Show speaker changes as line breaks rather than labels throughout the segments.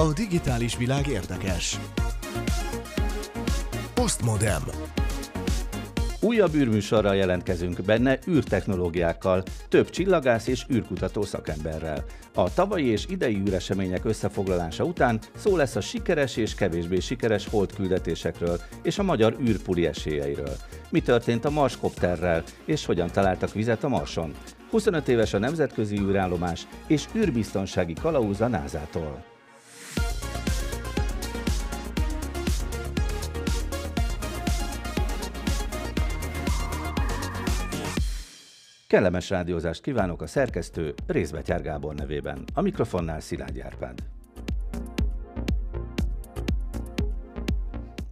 A digitális világ érdekes. Postmodem.
Újabb űrműsorral jelentkezünk benne űrtechnológiákkal, több csillagász és űrkutató szakemberrel. A tavalyi és idei űresemények összefoglalása után szó lesz a sikeres és kevésbé sikeres holdküldetésekről és a magyar űrpuli esélyeiről. Mi történt a Marskopterrel, és hogyan találtak vizet a Marson? 25 éves a nemzetközi űrállomás és űrbiztonsági kalauz NASA-tól. Kellemes rádiózást kívánok a szerkesztő Részbetyár Gábor nevében. A mikrofonnál Szilágy Árpád.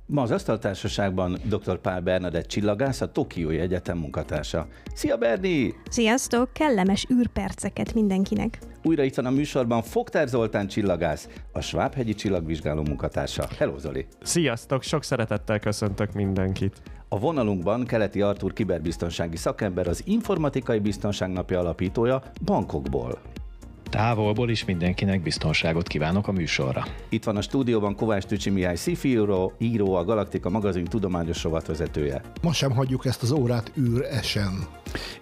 Ma az Asztaltársaságban dr. Pál Bernadett csillagász, a Tokiói Egyetem munkatársa. Szia Berni!
Sziasztok! Kellemes űrperceket mindenkinek!
Újra itt van a műsorban Fogtár Zoltán csillagász, a Svábhegyi csillagvizsgáló munkatársa. Hello Zoli!
Sziasztok! Sok szeretettel köszöntök mindenkit!
A vonalunkban Keleti Artur kiberbiztonsági szakember, az Informatikai Biztonság Napja alapítója Bankokból.
Távolból is mindenkinek biztonságot kívánok a műsorra.
Itt van a stúdióban Kovács Tücsi Mihály Szifíró, író, a Galaktika magazin tudományos rovatvezetője.
Ma sem hagyjuk ezt az órát űr esen.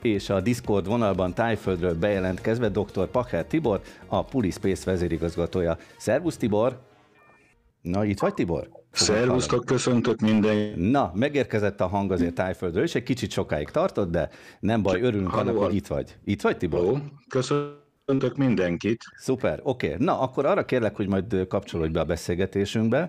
És a Discord vonalban Tájföldről bejelentkezve dr. Pacher Tibor, a Pulispace vezérigazgatója. Szervusz Tibor! Na, itt vagy Tibor?
Szervusztok, köszöntök minden.
Na, megérkezett a hang azért Tájföldről, és egy kicsit sokáig tartott, de nem baj, örülünk Halló. annak, hogy itt vagy. Itt vagy, Tibor? Jó,
köszönöm köszöntök mindenkit.
Szuper, oké. Okay. Na, akkor arra kérlek, hogy majd kapcsolódj be a beszélgetésünkbe.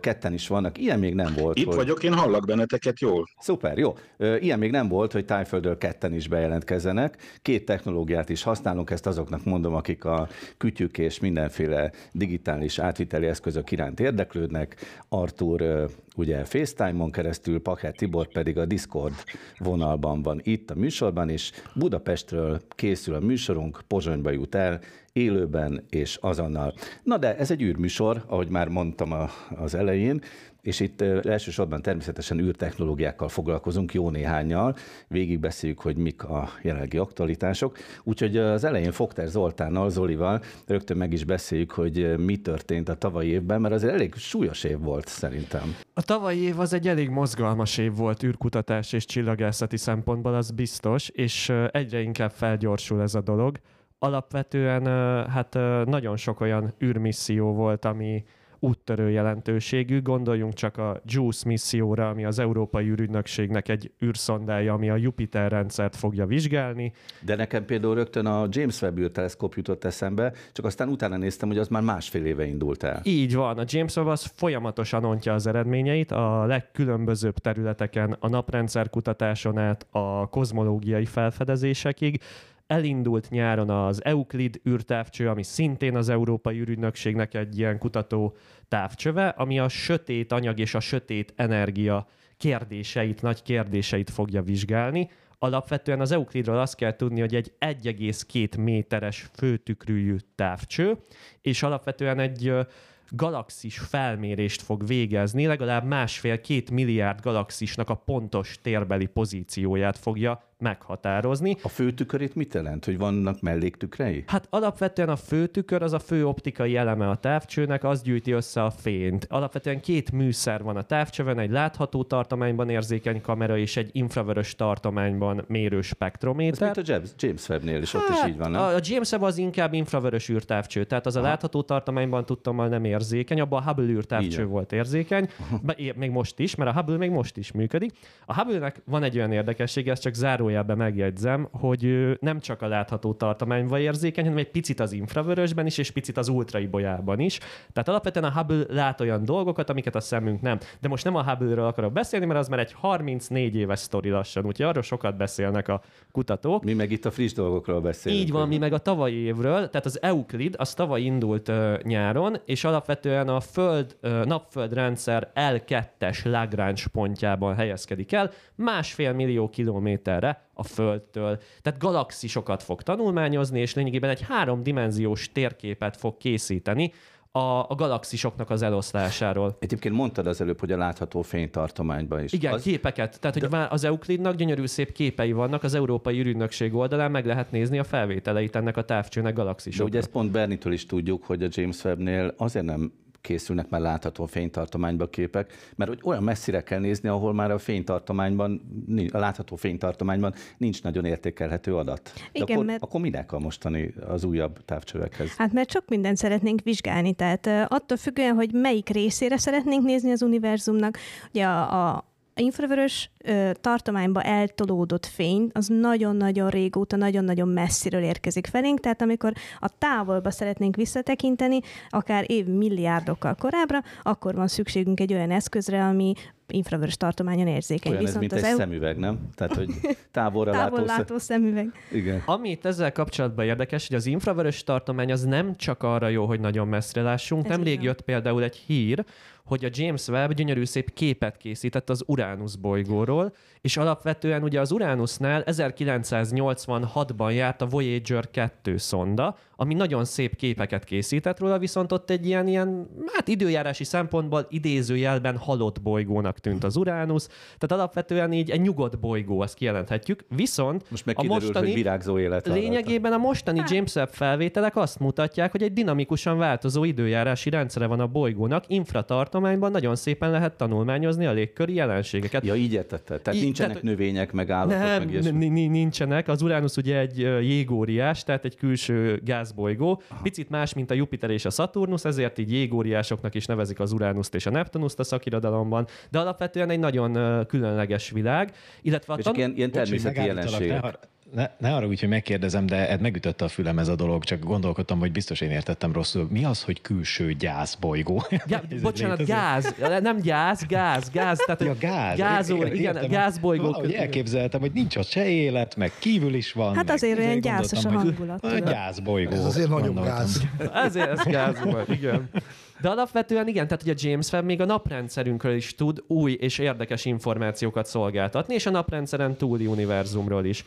Ketten is vannak. Ilyen még nem volt.
Itt hogy... vagyok, én hallak benneteket jól.
Szuper, jó. Ilyen még nem volt, hogy Tájföldről ketten is bejelentkezzenek. Két technológiát is használunk, ezt azoknak mondom, akik a kütyük és mindenféle digitális átviteli eszközök iránt érdeklődnek. Artur ugye FaceTime-on keresztül, Paket Tibor pedig a Discord vonalban van itt a műsorban, és Budapestről készül a műsorunk, Pozsonyba jut el, élőben és azonnal. Na de ez egy űrműsor, ahogy már mondtam a, az elején, és itt elsősorban természetesen űrtechnológiákkal foglalkozunk, jó néhányal, végigbeszéljük, hogy mik a jelenlegi aktualitások. Úgyhogy az elején Fogter Zoltánnal, Zolival rögtön meg is beszéljük, hogy mi történt a tavalyi évben, mert azért elég súlyos év volt szerintem.
A tavalyi év az egy elég mozgalmas év volt űrkutatás és csillagászati szempontból, az biztos, és egyre inkább felgyorsul ez a dolog. Alapvetően hát nagyon sok olyan űrmisszió volt, ami úttörő jelentőségű. Gondoljunk csak a JUICE misszióra, ami az Európai űrügynökségnek egy űrszondája, ami a Jupiter rendszert fogja vizsgálni.
De nekem például rögtön a James Webb űrteleszkóp jutott eszembe, csak aztán utána néztem, hogy az már másfél éve indult el.
Így van, a James Webb az folyamatosan ontja az eredményeit a legkülönbözőbb területeken, a naprendszer kutatáson át a kozmológiai felfedezésekig, Elindult nyáron az Euclid űrtávcső, ami szintén az Európai űrügynökségnek egy ilyen kutató távcsöve, ami a sötét anyag és a sötét energia kérdéseit, nagy kérdéseit fogja vizsgálni. Alapvetően az Euclidról azt kell tudni, hogy egy 1,2 méteres főtükrűjű távcső, és alapvetően egy galaxis felmérést fog végezni, legalább másfél-két milliárd galaxisnak a pontos térbeli pozícióját fogja meghatározni.
A főtükörét mit jelent, hogy vannak melléktükrei?
Hát alapvetően a főtükör az a fő optikai eleme a távcsőnek, az gyűjti össze a fényt. Alapvetően két műszer van a távcsövön, egy látható tartományban érzékeny kamera és egy infravörös tartományban mérő spektrométer.
Ez mint a James, James Webb-nél is, hát, ott is hát, így van, nem?
A James Webb az inkább infravörös űrtávcső, tehát az a Aha. látható tartományban tudtam, nem érzékeny, abban a Hubble űrtávcső Igen. volt érzékeny, még most is, mert a Hubble még most is működik. A Hubble-nek van egy olyan érdekessége, ez csak záró zárójelben megjegyzem, hogy nem csak a látható tartományban érzékeny, hanem egy picit az infravörösben is, és picit az ultraibolyában is. Tehát alapvetően a Hubble lát olyan dolgokat, amiket a szemünk nem. De most nem a Hubble-ről akarok beszélni, mert az már egy 34 éves sztori lassan, úgyhogy arról sokat beszélnek a kutatók.
Mi meg itt a friss dolgokról beszélünk.
Így van, mi meg a tavalyi évről, tehát az Euclid, az tavaly indult uh, nyáron, és alapvetően a Föld, uh, napföld rendszer L2-es Lagrange pontjában helyezkedik el, másfél millió kilométerre a Földtől. Tehát galaxisokat fog tanulmányozni, és lényegében egy háromdimenziós térképet fog készíteni a, a galaxisoknak az eloszlásáról.
Egyébként mondtad az előbb, hogy a látható fénytartományban is.
Igen,
az,
képeket. Tehát, hogy már az Euclidnak gyönyörű szép képei vannak, az Európai űrügynökség oldalán meg lehet nézni a felvételeit ennek a távcsőnek
de
galaxisoknak.
ugye ezt pont Bernitől is tudjuk, hogy a James Webbnél azért nem készülnek már látható fénytartományba képek, mert hogy olyan messzire kell nézni, ahol már a fénytartományban, a látható fénytartományban nincs nagyon értékelhető adat. De
Igen,
akkor,
mert-
akkor minek a mostani az újabb távcsövekhez?
Hát mert sok mindent szeretnénk vizsgálni, tehát attól függően, hogy melyik részére szeretnénk nézni az univerzumnak, ugye a, a infravörös ö, tartományba eltolódott fény, az nagyon-nagyon régóta, nagyon-nagyon messziről érkezik felénk, tehát amikor a távolba szeretnénk visszatekinteni, akár év milliárdokkal korábbra, akkor van szükségünk egy olyan eszközre, ami infravörös tartományon érzékeny.
Olyan ez, mint egy
EU-
szemüveg, nem? Tehát, hogy távolra látó,
távol látó szemüveg.
szem... Igen.
Ami itt ezzel kapcsolatban érdekes, hogy az infravörös tartomány az nem csak arra jó, hogy nagyon messzre lássunk.
Ez
Nemrég jött például egy hír, hogy a James Webb gyönyörű szép képet készített az Uranus bolygóról, és alapvetően ugye az Uranusnál 1986-ban járt a Voyager 2 szonda, ami nagyon szép képeket készített róla, viszont ott egy ilyen, ilyen hát időjárási szempontból idézőjelben halott bolygónak tűnt az Uranus, tehát alapvetően így egy nyugodt bolygó, azt kijelenthetjük. Viszont
Most meg
a mostani,
hogy virágzó élet.
Lényegében a mostani James Webb felvételek azt mutatják, hogy egy dinamikusan változó időjárási rendszere van a bolygónak. Infratartományban nagyon szépen lehet tanulmányozni a légköri jelenségeket.
Ja, így értetted. Tehát nincsenek
tehát,
növények, meg állatok,
Nem,
meg
nincsenek. Az Uranus ugye egy jégóriás, tehát egy külső gázbolygó. Picit más, mint a Jupiter és a Saturnus, ezért így jégóriásoknak is nevezik az Uranuszt és a Neptunuszt a szakirodalomban, de alapvetően egy nagyon különleges világ, illetve a
És
tan-
ilyen, ilyen természeti jelenségek.
Ne, ne, arra úgy, hogy megkérdezem, de ez megütötte a fülem ez a dolog, csak gondolkodtam, hogy biztos én értettem rosszul. Mi az, hogy külső gyászbolygó?
Ja,
Ez
bocsánat,
létezik?
gáz, nem gyáz, gáz, gáz, tehát
Ja,
hogy
gáz.
gázol,
Értem,
igen,
értem.
gázbolygók.
Valahogy elképzeltem, hogy nincs ott se élet, meg kívül is van.
Hát azért olyan gyászos a
hogy-
hangulat,
A gyászbolygó.
Ez azért nagyon gáz.
Ezért ez gáz volt, igen. De alapvetően igen, tehát ugye James Webb még a naprendszerünkről is tud új és érdekes információkat szolgáltatni, és a naprendszeren túli univerzumról is.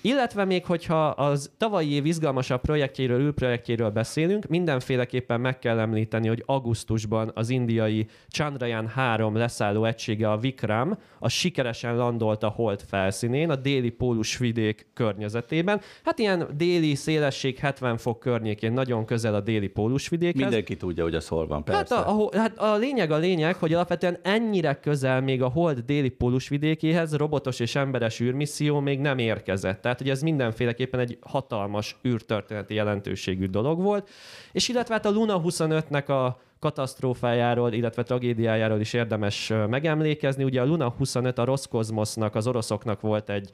Illetve még, hogyha az tavalyi év izgalmasabb projektjéről, űrprojektjéről beszélünk, mindenféleképpen meg kell említeni, hogy augusztusban az indiai Chandrayaan 3 leszálló egysége, a Vikram, az sikeresen landolt a hold felszínén, a déli pólusvidék környezetében. Hát ilyen déli szélesség 70 fok környékén, nagyon közel a déli pólusvidékhez.
Mindenki tudja, hogy az hol van, persze.
Hát a, a, hát a lényeg a lényeg, hogy alapvetően ennyire közel még a Hold déli pólusvidékéhez robotos és emberes űrmisszió még nem érkezett. Tehát, hogy ez mindenféleképpen egy hatalmas űrtörténeti jelentőségű dolog volt. És illetve hát a Luna 25-nek a katasztrófájáról, illetve tragédiájáról is érdemes megemlékezni. Ugye a Luna 25 a Roszkozmosznak, az oroszoknak volt egy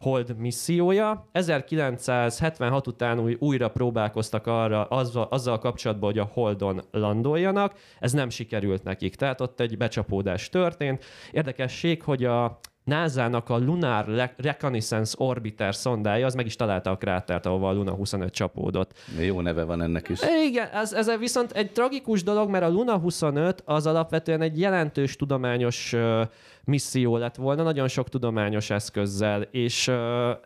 Hold missziója. 1976 után új, újra próbálkoztak arra, azzal, azzal kapcsolatban, hogy a Holdon landoljanak. Ez nem sikerült nekik, tehát ott egy becsapódás történt. Érdekesség, hogy a NASA-nak a Lunar Reconnaissance Orbiter szondája, az meg is találta a krátert, ahova a Luna 25 csapódott.
Jó neve van ennek is.
Igen, ez, ez viszont egy tragikus dolog, mert a Luna 25 az alapvetően egy jelentős tudományos misszió lett volna, nagyon sok tudományos eszközzel, és uh,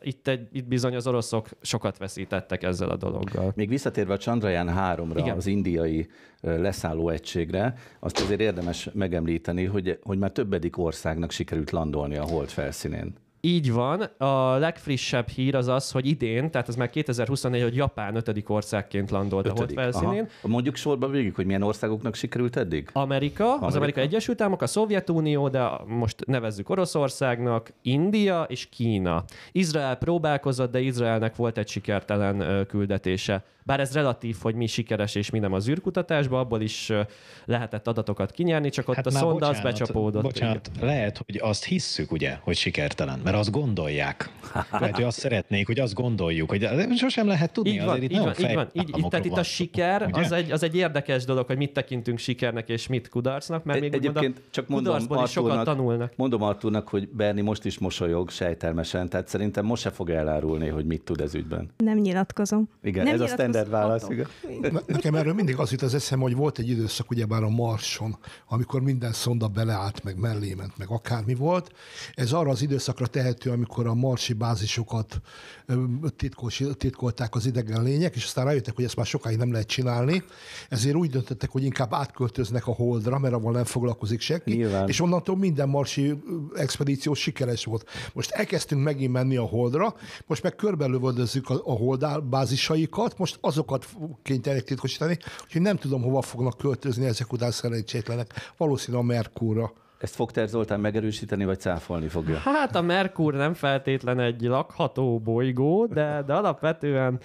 itt, egy, itt bizony az oroszok sokat veszítettek ezzel a dologgal.
Még visszatérve a Chandrayaan 3-ra,
Igen.
az indiai leszálló egységre, azt azért érdemes megemlíteni, hogy, hogy már többedik országnak sikerült landolni a hold felszínén.
Így van. A legfrissebb hír az az, hogy idén, tehát ez már 2024, hogy Japán ötödik országként landolt a hold
Ötödik.
felszínén.
Aha. Mondjuk sorba végig, hogy milyen országoknak sikerült eddig?
Amerika, az
Amerika.
Amerika Egyesült Államok, a Szovjetunió, de most nevezzük Oroszországnak, India és Kína. Izrael próbálkozott, de Izraelnek volt egy sikertelen küldetése. Bár ez relatív, hogy mi sikeres és mi nem az űrkutatásban, abból is lehetett adatokat kinyerni, csak ott
Hát
a szonda az
bocsánat,
becsapódott.
Bocsánat, lehet, hogy azt hisszük, ugye, hogy sikertelen, mert azt gondolják. Lehet, hogy azt szeretnék, hogy azt gondoljuk, hogy de sosem lehet tudni.
Így van,
azért
így van, így van. Így, így, tehát itt a siker
ugye?
az egy, az egy érdekes dolog, hogy mit tekintünk sikernek és mit kudarcnak, mert
Egy-
még
Egyébként csak mondom
kudarcból is sokat
Artúrnak,
tanulnak.
mondom Artúrnak, hogy Berni most is mosolyog sejtelmesen, tehát szerintem most se fog elárulni, hogy mit tud ez ügyben.
Nem nyilatkozom.
Igen,
nem
ez a
nyilatkozom
standard válasz, igen.
Ne- Nekem erről mindig az jut az eszem, hogy volt egy időszak ugyebár a Marson, amikor minden szonda beleállt, meg mellé ment, meg akármi volt. Ez arra az időszakra tehető, amikor a marsi bázisokat titkos, titkolták az idegen lények, és aztán rájöttek, hogy ezt már sokáig nem lehet csinálni, ezért úgy döntöttek, hogy inkább átköltöznek a Holdra, mert avval nem foglalkozik senki,
Nyilván.
és onnantól minden marsi expedíció sikeres volt. Most elkezdtünk megint menni a Holdra, most meg körbelövöldözzük a, a Hold bázisaikat, most azokat kénytelenek titkosítani, úgyhogy nem tudom, hova fognak költözni ezek után szerencsétlenek. Valószínűleg a Merkurra.
Ezt fog Ter Zoltán megerősíteni, vagy cáfolni fogja?
Hát a Merkur nem feltétlen egy lakható bolygó, de, de alapvetően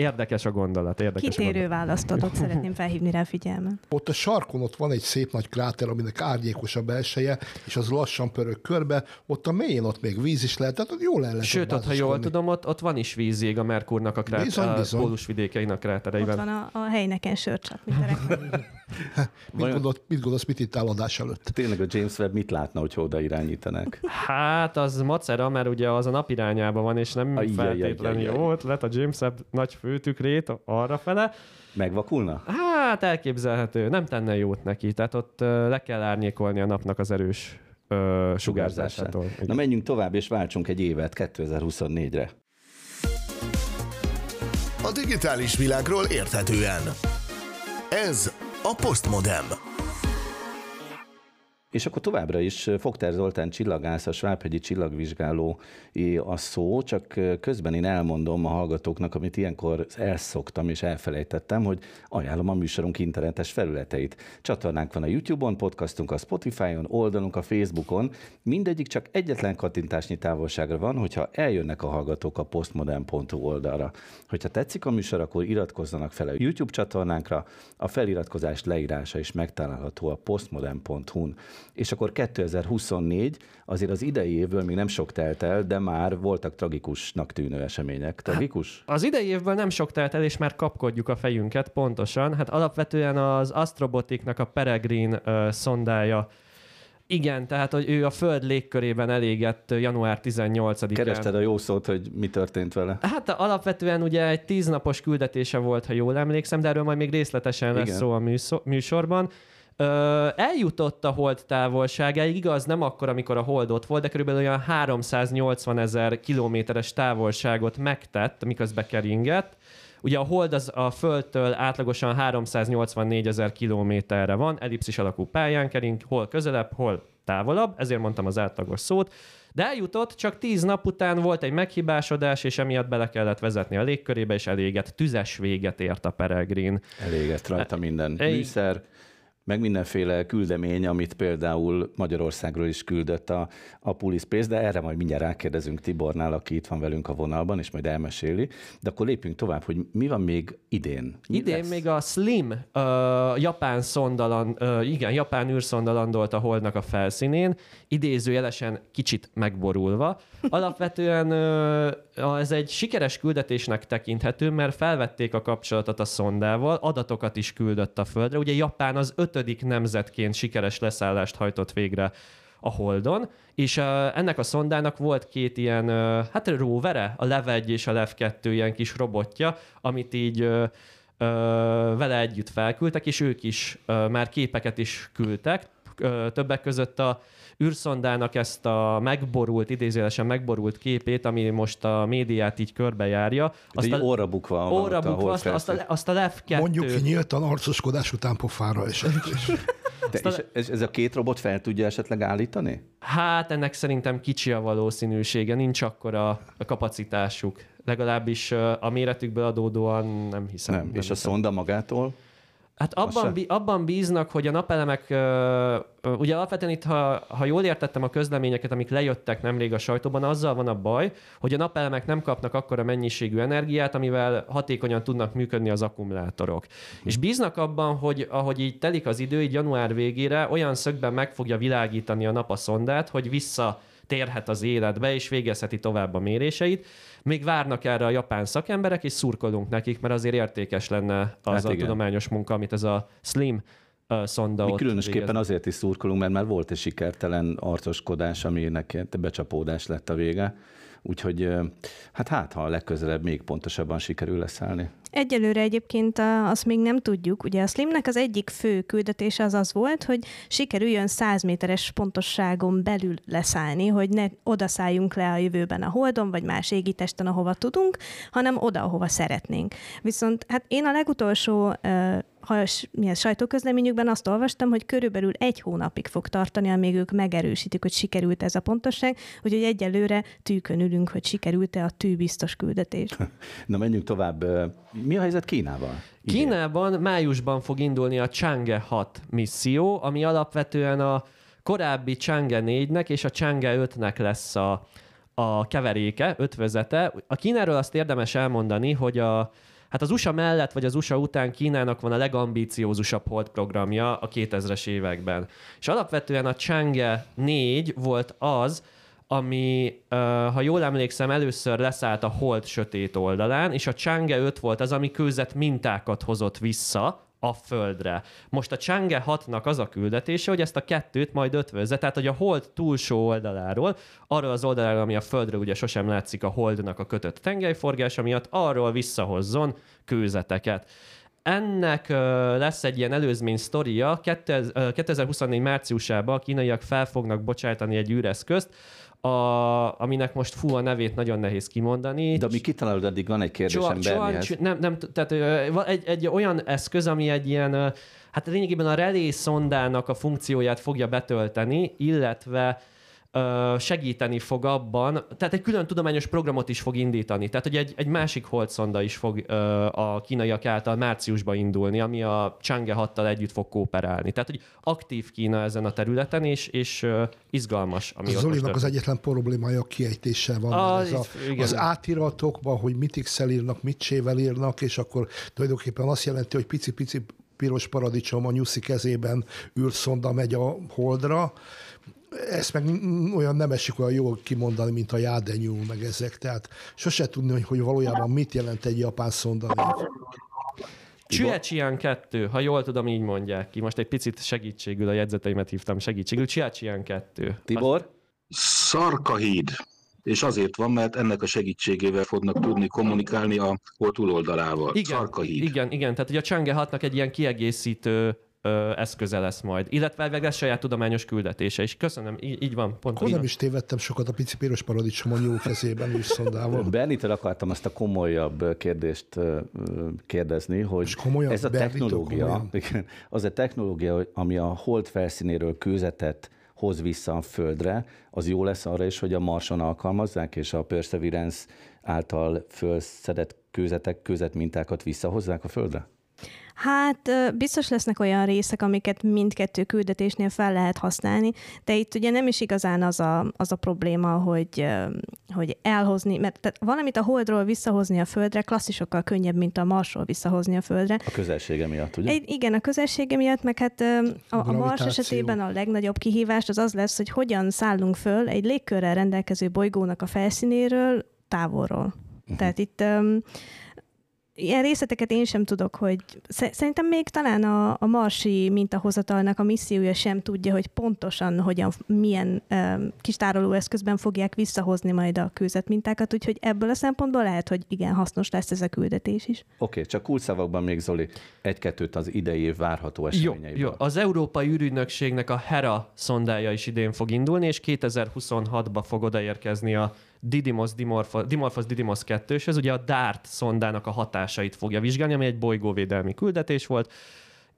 érdekes a gondolat. Érdekes a
Kitérő
gondolat.
választ adott, szeretném felhívni rá a figyelmet.
Ott a sarkon ott van egy szép nagy kráter, aminek árnyékos a belseje, és az lassan pörög körbe. Ott a mélyén ott még víz is lehet, tehát ott jól el lehet
Sőt, ott, ha jól tudom, ott, ott van is vízjég a Merkurnak a, krát,
Bizony,
a
bizony.
pólusvidékeinek
Ott
krátereiben.
van a, a helyneken sörcsap, a.
Mit,
Vajon-
gondolsz, mit gondolsz, mit itt adás előtt?
Tényleg a James Webb mit látna, hogyha oda irányítanak?
Hát az macera, mert ugye az a nap irányába van, és nem feltétlenül jó ötlet a James Webb nagy főtükrét arra fele.
Megvakulna?
Hát elképzelhető, nem tenne jót neki, tehát ott le kell árnyékolni a napnak az erős ö, sugárzásától.
Na menjünk tovább, és váltsunk egy évet 2024-re.
A digitális világról érthetően. Ez a Postmodem.
És akkor továbbra is Fogter Zoltán csillagász, a Svábhegyi csillagvizsgáló a szó, csak közben én elmondom a hallgatóknak, amit ilyenkor elszoktam és elfelejtettem, hogy ajánlom a műsorunk internetes felületeit. Csatornánk van a YouTube-on, podcastunk a Spotify-on, oldalunk a Facebookon, mindegyik csak egyetlen kattintásnyi távolságra van, hogyha eljönnek a hallgatók a postmodern.hu oldalra. Hogyha tetszik a műsor, akkor iratkozzanak fel a YouTube csatornánkra, a feliratkozás leírása is megtalálható a postmodern.hu-n. És akkor 2024, azért az idei évből még nem sok telt el, de már voltak tragikusnak tűnő események. Tragikus?
Az idei évből nem sok telt el, és már kapkodjuk a fejünket pontosan. Hát alapvetően az Astrobotiknak a Peregrine ö, szondája igen, tehát hogy ő a Föld légkörében elégett január 18-án.
Kerested a jó szót, hogy mi történt vele?
Hát alapvetően ugye egy tíznapos küldetése volt, ha jól emlékszem, de erről majd még részletesen lesz
Igen.
szó a műsorban. Ö, eljutott a hold távolságáig, igaz, nem akkor, amikor a hold ott volt, de körülbelül olyan 380 ezer kilométeres távolságot megtett, miközben keringett. Ugye a hold az a Földtől átlagosan 384 ezer kilométerre van, ellipszis alakú pályán kering, hol közelebb, hol távolabb, ezért mondtam az átlagos szót. De eljutott, csak tíz nap után volt egy meghibásodás, és emiatt bele kellett vezetni a légkörébe, és elégett tüzes véget ért a Peregrin.
Elégett rajta minden
Egy-
műszer, meg mindenféle küldemény, amit például Magyarországról is küldött a, a Pulispace, de erre majd mindjárt rákérdezünk Tibornál, aki itt van velünk a vonalban, és majd elmeséli. De akkor lépjünk tovább, hogy mi van még idén? Mi
Idén
lesz?
még a Slim uh, japán szondalan, uh, igen, japán űrszonda landolt a holdnak a felszínén, idézőjelesen kicsit megborulva. Alapvetően ez egy sikeres küldetésnek tekinthető, mert felvették a kapcsolatot a szondával, adatokat is küldött a Földre. Ugye Japán az ötödik nemzetként sikeres leszállást hajtott végre a Holdon, és ennek a szondának volt két ilyen, uh, hát rovere, a Lev 1 és a Lev 2 ilyen kis robotja, amit így vele együtt felküldtek, és ők is már képeket is küldtek. Többek között a űrszondának ezt a megborult, idézőjelesen megborult képét, ami most a médiát így körbejárja.
Azt a, óra bukva
óra
a
bukva, azt, azt, a, azt a Lev 2.
Mondjuk ki nyíltan arcoskodás után pofára esett. És
De és ez, ez a két robot fel tudja esetleg állítani?
Hát ennek szerintem kicsi a valószínűsége, nincs akkora a kapacitásuk. Legalábbis a méretükből adódóan nem hiszem.
Nem. És a
hiszem.
szonda magától?
Hát abban, bí- abban bíznak, hogy a napelemek, ugye alapvetően itt, ha, ha jól értettem a közleményeket, amik lejöttek nemrég a sajtóban, azzal van a baj, hogy a napelemek nem kapnak akkora mennyiségű energiát, amivel hatékonyan tudnak működni az akkumulátorok. És bíznak abban, hogy ahogy így telik az idő, így január végére olyan szögben meg fogja világítani a nap a szondát, hogy vissza térhet az életbe, és végezheti tovább a méréseit. Még várnak erre a japán szakemberek, és szurkolunk nekik, mert azért értékes lenne az
Hát
a
igen.
tudományos munka, amit ez a Slim szonda
Mi különösképpen
végez.
azért is szurkolunk, mert már volt egy sikertelen arcoskodás, aminek becsapódás lett a vége. úgyhogy hát hát, ha legközelebb még pontosabban sikerül leszállni.
Egyelőre egyébként azt még nem tudjuk. Ugye a Slimnek az egyik fő küldetése az az volt, hogy sikerüljön 100 méteres pontosságon belül leszállni, hogy ne odaszálljunk le a jövőben a Holdon, vagy más égitesten, ahova tudunk, hanem oda, ahova szeretnénk. Viszont hát én a legutolsó ha milyen sajtóközleményükben azt olvastam, hogy körülbelül egy hónapig fog tartani, amíg ők megerősítik, hogy sikerült ez a pontosság, úgyhogy egyelőre tűkön ülünk, hogy sikerült-e a tűbiztos küldetés.
Na menjünk tovább. Mi a helyzet Kínával?
Idén? Kínában májusban fog indulni a Chang'e 6 misszió, ami alapvetően a korábbi Chang'e 4-nek és a Chang'e 5-nek lesz a, a keveréke, ötvözete. A Kínáról azt érdemes elmondani, hogy a, Hát az USA mellett, vagy az USA után Kínának van a legambíciózusabb hold programja a 2000-es években. És alapvetően a Chang'e 4 volt az, ami, ha jól emlékszem, először leszállt a hold sötét oldalán, és a Chang'e 5 volt az, ami kőzet mintákat hozott vissza a Földre. Most a Chang'e 6-nak az a küldetése, hogy ezt a kettőt majd ötvözze, tehát hogy a hold túlsó oldaláról, arról az oldaláról, ami a Földre ugye sosem látszik a holdnak a kötött tengelyforgása miatt, arról visszahozzon kőzeteket. Ennek lesz egy ilyen előzmény sztoria. 2024 márciusában a kínaiak fel fognak bocsájtani egy űreszközt, a, aminek most fú a nevét nagyon nehéz kimondani.
De ami kitalálod, addig van egy kérdésem Csua,
nem, nem, tehát egy, egy olyan eszköz, ami egy ilyen, hát lényegében a relé szondának a funkcióját fogja betölteni, illetve segíteni fog abban, tehát egy külön tudományos programot is fog indítani. Tehát, hogy egy, egy másik holdszonda is fog a kínaiak által márciusban indulni, ami a Chang'e 6 együtt fog kooperálni. Tehát, hogy aktív Kína ezen a területen, és, és izgalmas. Ami
Zolinak az egyetlen problémája a kiejtéssel van. A, ez a, az átiratokban, hogy mit x írnak, mit csével írnak, és akkor tulajdonképpen azt jelenti, hogy pici-pici piros paradicsom a nyuszi kezében űrszonda megy a holdra, ezt meg olyan nem esik olyan jól kimondani, mint a jádenyú, meg ezek. Tehát sose tudni, hogy, hogy valójában mit jelent egy japán szonda.
Chiachian 2, ha jól tudom, így mondják ki. Most egy picit segítségül a jegyzeteimet hívtam segítségül. Chiachian 2.
Tibor?
Szarkahíd. És azért van, mert ennek a segítségével fognak tudni kommunikálni a hol túloldalával.
Igen, Szarkahíd. igen, igen. Tehát hogy a Chang'e 6 egy ilyen kiegészítő ö, eszköze lesz majd. Illetve meg lesz saját tudományos küldetése is. Köszönöm, így, így van.
Pont Akkor nem is tévedtem sokat a pici piros paradicsom a jó kezében is szondával.
Bernitől akartam azt a komolyabb kérdést kérdezni, hogy ez a technológia, igen, az a technológia, ami a hold felszínéről kőzetet hoz vissza a Földre, az jó lesz arra is, hogy a Marson alkalmazzák, és a Perseverance által fölszedett kőzetek, kőzetmintákat visszahozzák a Földre?
Hát biztos lesznek olyan részek, amiket mindkettő küldetésnél fel lehet használni, de itt ugye nem is igazán az a, az a probléma, hogy, hogy elhozni, mert tehát valamit a Holdról visszahozni a Földre klasszisokkal könnyebb, mint a Marsról visszahozni a Földre.
A közelsége miatt, ugye?
Egy, igen, a közelsége miatt, meg hát a, a Mars esetében a legnagyobb kihívás az az lesz, hogy hogyan szállunk föl egy légkörrel rendelkező bolygónak a felszínéről távolról. Uh-huh. Tehát itt ilyen részleteket én sem tudok, hogy szerintem még talán a, a marsi mintahozatalnak a missziója sem tudja, hogy pontosan hogyan, milyen um, kis tárolóeszközben fogják visszahozni majd a mintákat, úgyhogy ebből a szempontból lehet, hogy igen, hasznos lesz ez a küldetés is. Oké,
okay, csak kulcsszavakban még Zoli, egy-kettőt az idei év várható eseményeiből.
Jó, jó, az Európai űrügynökségnek a HERA szondája is idén fog indulni, és 2026-ba fog odaérkezni a Didymos, Dimorphos, Dimorphos Didymos 2 ez ugye a DART szondának a hatásait fogja vizsgálni, ami egy bolygóvédelmi küldetés volt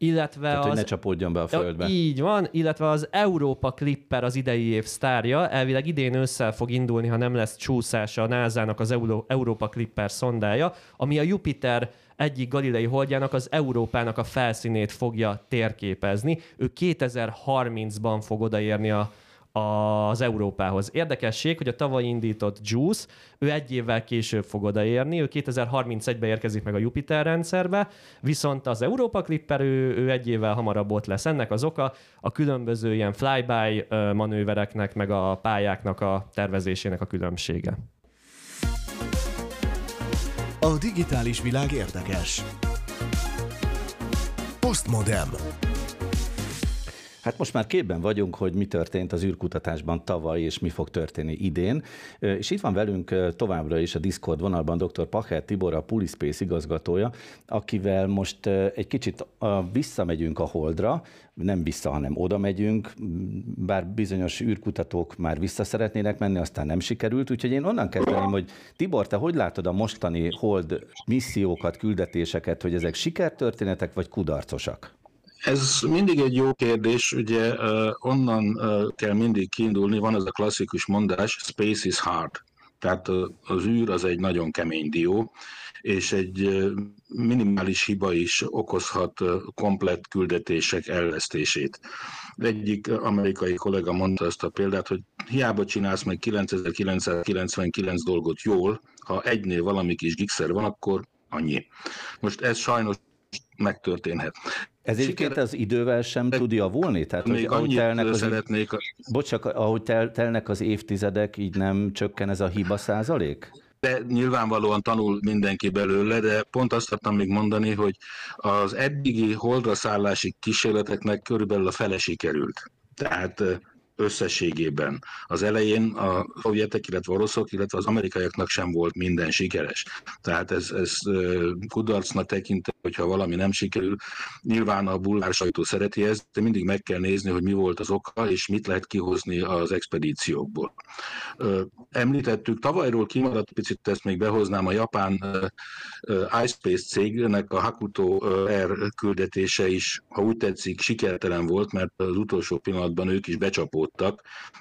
illetve
Tehát,
az...
hogy ne csapódjon be a földbe.
Így van, illetve az Európa Clipper az idei év sztárja, elvileg idén ősszel fog indulni, ha nem lesz csúszása a NASA-nak az Európa Clipper szondája, ami a Jupiter egyik galilei holdjának az Európának a felszínét fogja térképezni. Ő 2030-ban fog odaérni a az Európához. Érdekesség, hogy a tavaly indított JUICE, ő egy évvel később fog odaérni, ő 2031-ben érkezik meg a Jupiter rendszerbe, viszont az Európa Clipper, ő, ő egy évvel hamarabb ott lesz. Ennek az oka a különböző ilyen flyby manővereknek, meg a pályáknak a tervezésének a különbsége.
A digitális világ érdekes. Postmodem.
Hát most már képben vagyunk, hogy mi történt az űrkutatásban tavaly, és mi fog történni idén. És itt van velünk továbbra is a Discord vonalban dr. Pacher Tibor, a Pulispace igazgatója, akivel most egy kicsit visszamegyünk a Holdra, nem vissza, hanem oda megyünk, bár bizonyos űrkutatók már vissza szeretnének menni, aztán nem sikerült, úgyhogy én onnan kezdeném, hogy Tibor, te hogy látod a mostani Hold missziókat, küldetéseket, hogy ezek sikertörténetek vagy kudarcosak?
Ez mindig egy jó kérdés, ugye onnan kell mindig kiindulni, van ez a klasszikus mondás, space is hard. Tehát az űr az egy nagyon kemény dió, és egy minimális hiba is okozhat komplett küldetések elvesztését. Egyik amerikai kollega mondta azt a példát, hogy hiába csinálsz meg 9999 dolgot jól, ha egynél valami kis gigszer van, akkor annyi. Most ez sajnos megtörténhet.
Ez egyébként az idővel sem de tud javulni?
Tehát, még hogy ahogy telnek az, szeretnék... A...
Bocs, csak ahogy tel, telnek az évtizedek, így nem csökken ez a hiba százalék?
De nyilvánvalóan tanul mindenki belőle, de pont azt akartam még mondani, hogy az eddigi holdra szállási kísérleteknek körülbelül a fele sikerült. Tehát összességében. Az elején a szovjetek, illetve oroszok, illetve az amerikaiaknak sem volt minden sikeres. Tehát ez, ez kudarcnak tekintem, hogyha valami nem sikerül. Nyilván a bulvár sajtó szereti ezt, de mindig meg kell nézni, hogy mi volt az oka, és mit lehet kihozni az expedíciókból. Említettük, tavalyról kimaradt, picit ezt még behoznám, a japán iSpace cégnek a Hakuto R küldetése is, ha úgy tetszik, sikertelen volt, mert az utolsó pillanatban ők is becsapódtak,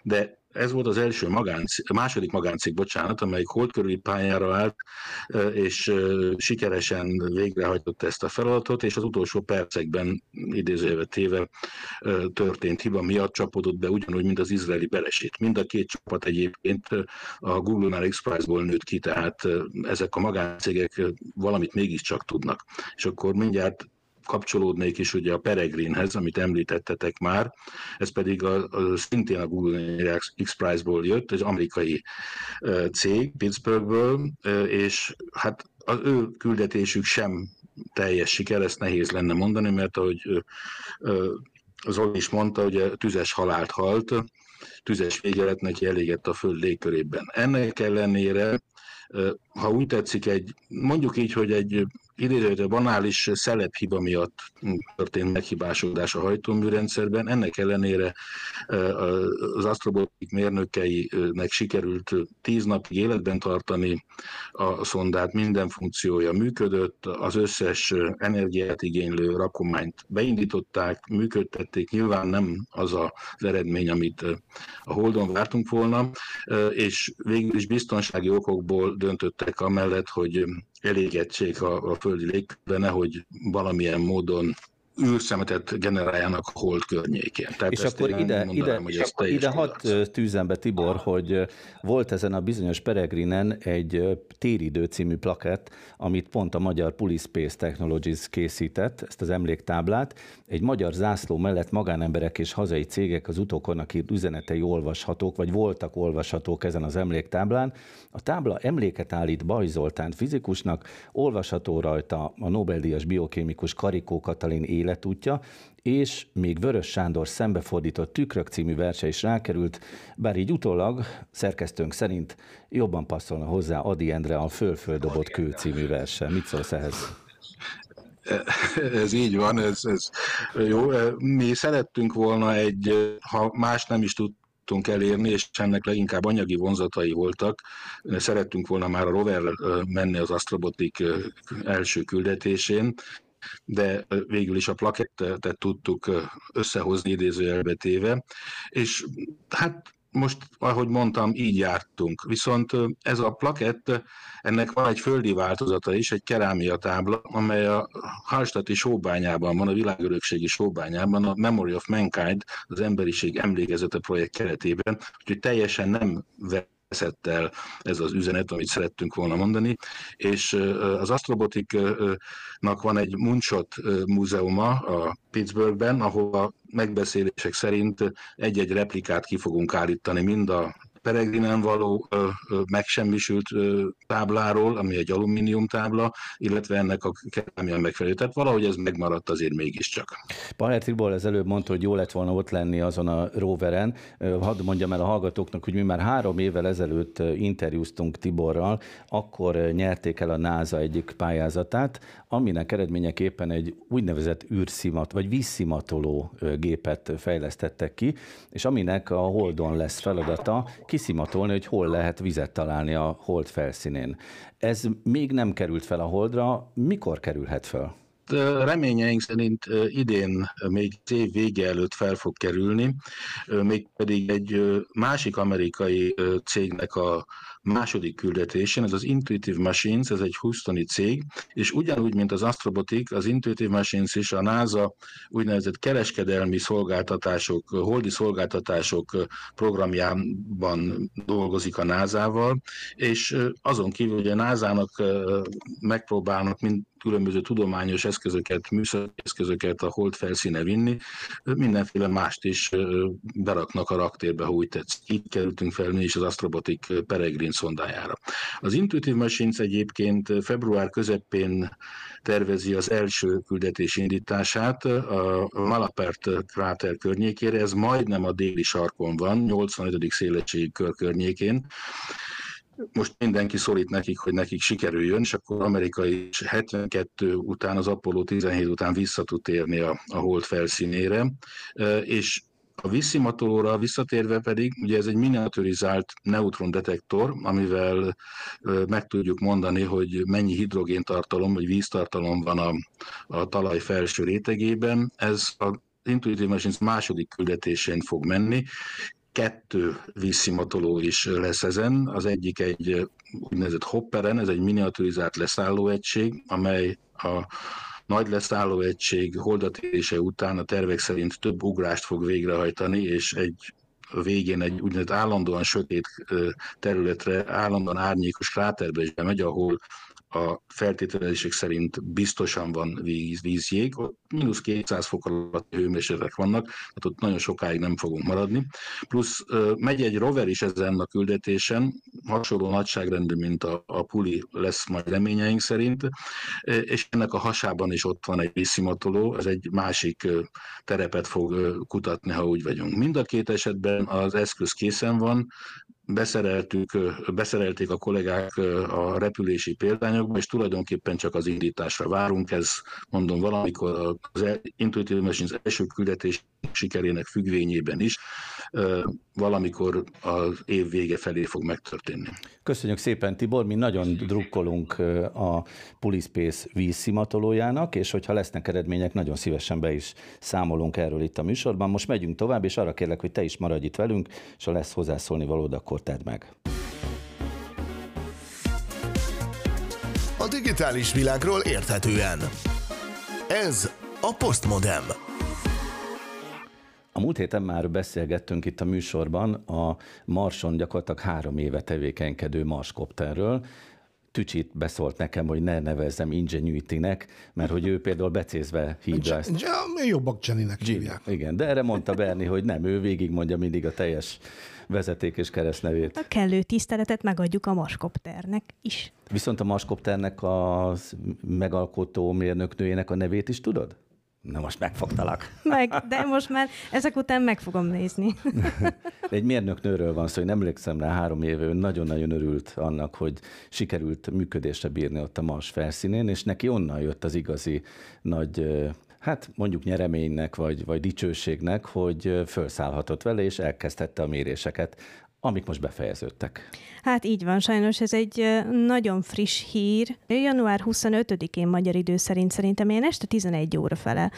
de ez volt az első magáncég, a második magáncég, bocsánat, amelyik hold körüli pályára állt, és sikeresen végrehajtott ezt a feladatot, és az utolsó percekben idézőjelve téve történt hiba miatt csapódott be ugyanúgy, mint az izraeli belesét. Mind a két csapat egyébként a Google-nál X-Prize-ból nőtt ki, tehát ezek a magáncégek valamit mégiscsak tudnak. És akkor mindjárt kapcsolódnék is ugye a Peregrinehez, amit említettetek már, ez pedig a, a szintén a Google X Prize-ból jött, egy amerikai cég Pittsburghből, és hát az ő küldetésük sem teljes siker, ezt nehéz lenne mondani, mert ahogy Zoli is mondta, hogy tüzes halált halt, tüzes vége neki elégett a föld légkörében. Ennek ellenére, ha úgy tetszik, egy, mondjuk így, hogy egy idézőjelben banális szelephiba miatt történt meghibásodás a hajtóműrendszerben. Ennek ellenére az asztrobotik mérnökeinek sikerült tíz napig életben tartani a szondát, minden funkciója működött, az összes energiát igénylő rakományt beindították, működtették, nyilván nem az az eredmény, amit a Holdon vártunk volna, és végül is biztonsági okokból döntöttek amellett, hogy elégettség a, a földi légkörben, nehogy valamilyen módon űrszemetet generáljanak a hold környékén.
Tehát és akkor ide, mondanám, ide, hogy ide hat tűzem be, Tibor, hogy volt ezen a bizonyos Peregrinen egy Téridő című plakett, amit pont a magyar Pulispace Technologies készített, ezt az emléktáblát. Egy magyar zászló mellett magánemberek és hazai cégek az utókornak írt üzenetei olvashatók, vagy voltak olvashatók ezen az emléktáblán. A tábla emléket állít Baj Zoltán fizikusnak, olvasható rajta a Nobel-díjas biokémikus Karikó Katalin életútja, és még Vörös Sándor szembefordított Tükrök című verse is rákerült, bár így utólag szerkesztőnk szerint jobban passzolna hozzá Adi Endre a Fölföld dobott kő című verse. Mit szólsz ehhez?
Ez így van, ez, ez jó. Mi szerettünk volna egy, ha más nem is tud, tudtunk elérni, és ennek leginkább anyagi vonzatai voltak. Szerettünk volna már a rover menni az Astrobotik első küldetésén, de végül is a plakettet tudtuk összehozni idézőjelbe téve, és hát most, ahogy mondtam, így jártunk. Viszont ez a plakett, ennek van egy földi változata is, egy kerámia tábla, amely a Hallstatti sóbányában van, a világörökségi sóbányában, a Memory of Mankind, az emberiség emlékezete projekt keretében, úgyhogy teljesen nem veszett el ez az üzenet, amit szerettünk volna mondani, és az Astrobotiknak van egy Munchot múzeuma a Pittsburghben, ahol a megbeszélések szerint egy-egy replikát ki fogunk állítani, mind a Peregrinen való ö, ö, megsemmisült ö, tábláról, ami egy alumínium tábla, illetve ennek a kerámián megfelelő. Tehát valahogy ez megmaradt azért mégiscsak.
Palmer Tibor az előbb mondta, hogy jó lett volna ott lenni azon a roveren. Hadd mondjam el a hallgatóknak, hogy mi már három évvel ezelőtt interjúztunk Tiborral, akkor nyerték el a NASA egyik pályázatát, aminek eredményeképpen egy úgynevezett űrszimat, vagy vízszimatoló gépet fejlesztettek ki, és aminek a Holdon lesz feladata kiszimatolni, hogy hol lehet vizet találni a Hold felszínén. Ez még nem került fel a Holdra, mikor kerülhet fel?
reményeink szerint idén még év vége előtt fel fog kerülni, mégpedig egy másik amerikai cégnek a második küldetésén, ez az Intuitive Machines, ez egy Houstoni cég, és ugyanúgy, mint az Astrobotic, az Intuitive Machines is a NASA úgynevezett kereskedelmi szolgáltatások, holdi szolgáltatások programjában dolgozik a NASA-val, és azon kívül, hogy a NASA-nak megpróbálnak mind különböző tudományos eszközöket, műszaki eszközöket a hold felszíne vinni, mindenféle mást is beraknak a raktérbe, ha úgy tetszik. Így kerültünk fel mi is az Astrobotic Peregrine szondájára. Az Intuitive Machines egyébként február közepén tervezi az első küldetés indítását a Malapert kráter környékére, ez majdnem a déli sarkon van, 85. szélességi kör környékén, most mindenki szorít nekik, hogy nekik sikerüljön, és akkor amerikai 72 után, az Apollo 17 után vissza tud térni a, a hold felszínére, és a vízszimatolóra visszatérve pedig, ugye ez egy miniaturizált neutrondetektor, amivel meg tudjuk mondani, hogy mennyi hidrogéntartalom vagy víztartalom van a, a talaj felső rétegében. Ez a Intuitive Machines második küldetésén fog menni, kettő vízszimatoló is lesz ezen. Az egyik egy úgynevezett hopperen, ez egy miniaturizált leszállóegység, amely a nagy leszállóegység holdatérése után a tervek szerint több ugrást fog végrehajtani, és egy végén egy úgynevezett állandóan sötét területre, állandóan árnyékos kráterbe is bemegy, ahol a feltételezések szerint biztosan van víz, vízjég, ott mínusz 200 fok alatt hőmérsékletek vannak, tehát ott nagyon sokáig nem fogunk maradni. Plusz megy egy rover is ezen a küldetésen, hasonló nagyságrendű, mint a, a puli lesz majd reményeink szerint, és ennek a hasában is ott van egy vízszimatoló, ez egy másik terepet fog kutatni, ha úgy vagyunk. Mind a két esetben az eszköz készen van, beszereltük, beszerelték a kollégák a repülési példányokba, és tulajdonképpen csak az indításra várunk. Ez mondom valamikor az Intuitive Machines első küldetés sikerének függvényében is valamikor az év vége felé fog megtörténni.
Köszönjük szépen, Tibor, mi nagyon drukkolunk a Pulispace vízszimatolójának, és hogyha lesznek eredmények, nagyon szívesen be is számolunk erről itt a műsorban. Most megyünk tovább, és arra kérlek, hogy te is maradj itt velünk, és ha lesz hozzászólni valód, akkor tedd meg.
A digitális világról érthetően. Ez a Postmodem.
A múlt héten már beszélgettünk itt a műsorban a Marson gyakorlatilag három éve tevékenykedő Marskopterről. Tücsit beszólt nekem, hogy ne nevezzem Ingenuity-nek, mert hogy ő például becézve hívja ezt.
Ja, jobbak Jenny-nek hívják.
Igen, de erre mondta Berni, hogy nem, ő végig mondja mindig a teljes vezeték és keresztnevét.
A kellő tiszteletet megadjuk a Marskopternek is.
Viszont a Marskopternek a megalkotó mérnöknőjének a nevét is tudod? Na most megfogtalak.
Meg, de most már ezek után meg fogom nézni.
Egy mérnöknőről van szó, hogy nem emlékszem rá, három éve ő nagyon-nagyon örült annak, hogy sikerült működésre bírni ott a Mars felszínén, és neki onnan jött az igazi nagy hát mondjuk nyereménynek, vagy, vagy dicsőségnek, hogy felszállhatott vele, és elkezdhette a méréseket amik most befejeződtek.
Hát így van, sajnos ez egy nagyon friss hír. Január 25-én magyar idő szerint szerintem ilyen este 11 óra fele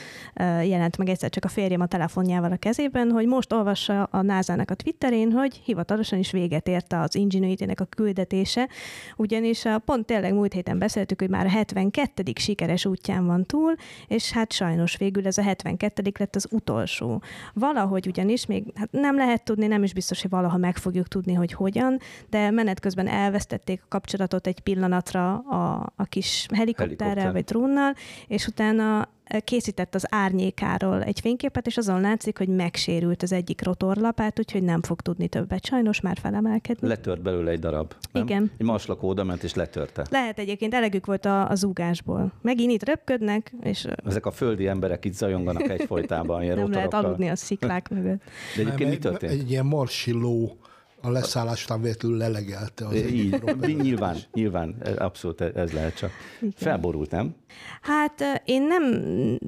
jelent meg egyszer csak a férjem a telefonjával a kezében, hogy most olvassa a NASA-nak a Twitterén, hogy hivatalosan is véget ért az Ingenuity-nek a küldetése, ugyanis a pont tényleg múlt héten beszéltük, hogy már a 72. sikeres útján van túl, és hát sajnos végül ez a 72. lett az utolsó. Valahogy ugyanis még hát nem lehet tudni, nem is biztos, hogy valaha meg fog fogjuk tudni, hogy hogyan, de menet közben elvesztették a kapcsolatot egy pillanatra a, a kis helikopterrel Helikopter. vagy drónnal, és utána készített az árnyékáról egy fényképet, és azon látszik, hogy megsérült az egyik rotorlapát, úgyhogy nem fog tudni többet sajnos már felemelkedni.
Letört belőle egy darab. Nem?
Igen.
Egy maslakó oda ment és letörte.
Lehet egyébként, elegük volt a, a zúgásból. Megint itt röpködnek, és
Ezek a földi emberek itt zajonganak egyfolytában ilyen
nem lehet
rotorokkal.
aludni a sziklák mögött.
De egyébként mi
egy,
történt?
egy ilyen marsi ló a leszállás után véletlenül lelegelte az
Így, nyilván, nyilván, abszolút ez lehet csak. Felborult, nem?
Hát én nem,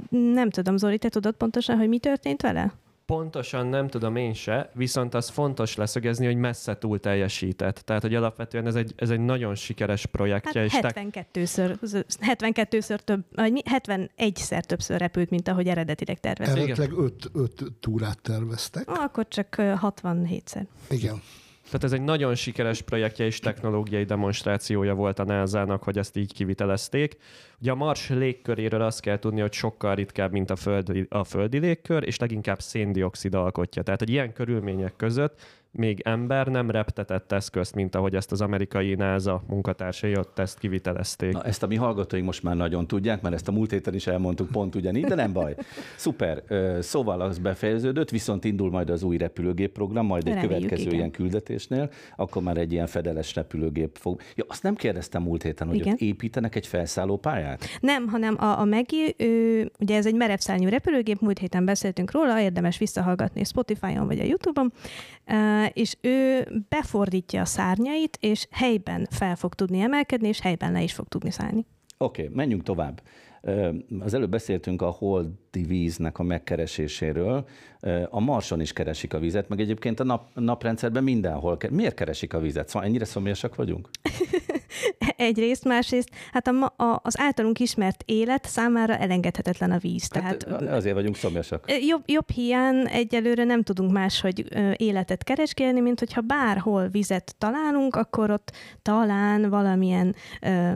nem tudom, Zoli, te tudod pontosan, hogy mi történt vele?
Pontosan nem tudom én se, viszont az fontos leszögezni, hogy messze túl teljesített. Tehát, hogy alapvetően ez egy, ez egy nagyon sikeres projektje.
Hát
és te-
72-ször, 72-ször több, vagy mi- 71-szer többször repült, mint ahogy eredetileg tervezték.
Eredetileg öt, öt túrát terveztek.
Akkor csak ö, 67-szer.
Igen.
Tehát ez egy nagyon sikeres projektje és technológiai demonstrációja volt a NASA-nak, hogy ezt így kivitelezték. Ugye a Mars légköréről azt kell tudni, hogy sokkal ritkább, mint a földi, a földi légkör, és leginkább széndiokszid alkotja. Tehát, hogy ilyen körülmények között még ember nem reptetett eszközt, mint ahogy ezt az amerikai NASA munkatársai ott ezt kivitelezték.
Na, ezt a mi hallgatóink most már nagyon tudják, mert ezt a múlt héten is elmondtuk pont ugyanígy, de nem baj. Szuper. Szóval az befejeződött, viszont indul majd az új repülőgép program, majd egy
Reméljük,
következő
igen.
ilyen küldetésnél, akkor már egy ilyen fedeles repülőgép fog. Ja, azt nem kérdeztem múlt héten, hogy
Igen.
ott építenek egy felszálló pályát?
Nem, hanem a, a Megi, ő, ugye ez egy merevszárnyú repülőgép, múlt héten beszéltünk róla, érdemes visszahallgatni Spotify-on vagy a YouTube-on, és ő befordítja a szárnyait, és helyben fel fog tudni emelkedni, és helyben le is fog tudni szállni.
Oké, okay, menjünk tovább. Az előbb beszéltünk a holdi víznek a megkereséséről. A Marson is keresik a vizet, meg egyébként a nap, naprendszerben mindenhol. Miért keresik a vizet? Szóval ennyire szomjasak vagyunk?
Egyrészt, másrészt, hát a, a, az általunk ismert élet számára elengedhetetlen a víz. Tehát
Hát azért vagyunk szomjasak.
Jobb, jobb hiány egyelőre nem tudunk máshogy életet keresgélni, mint hogyha bárhol vizet találunk, akkor ott talán valamilyen ö,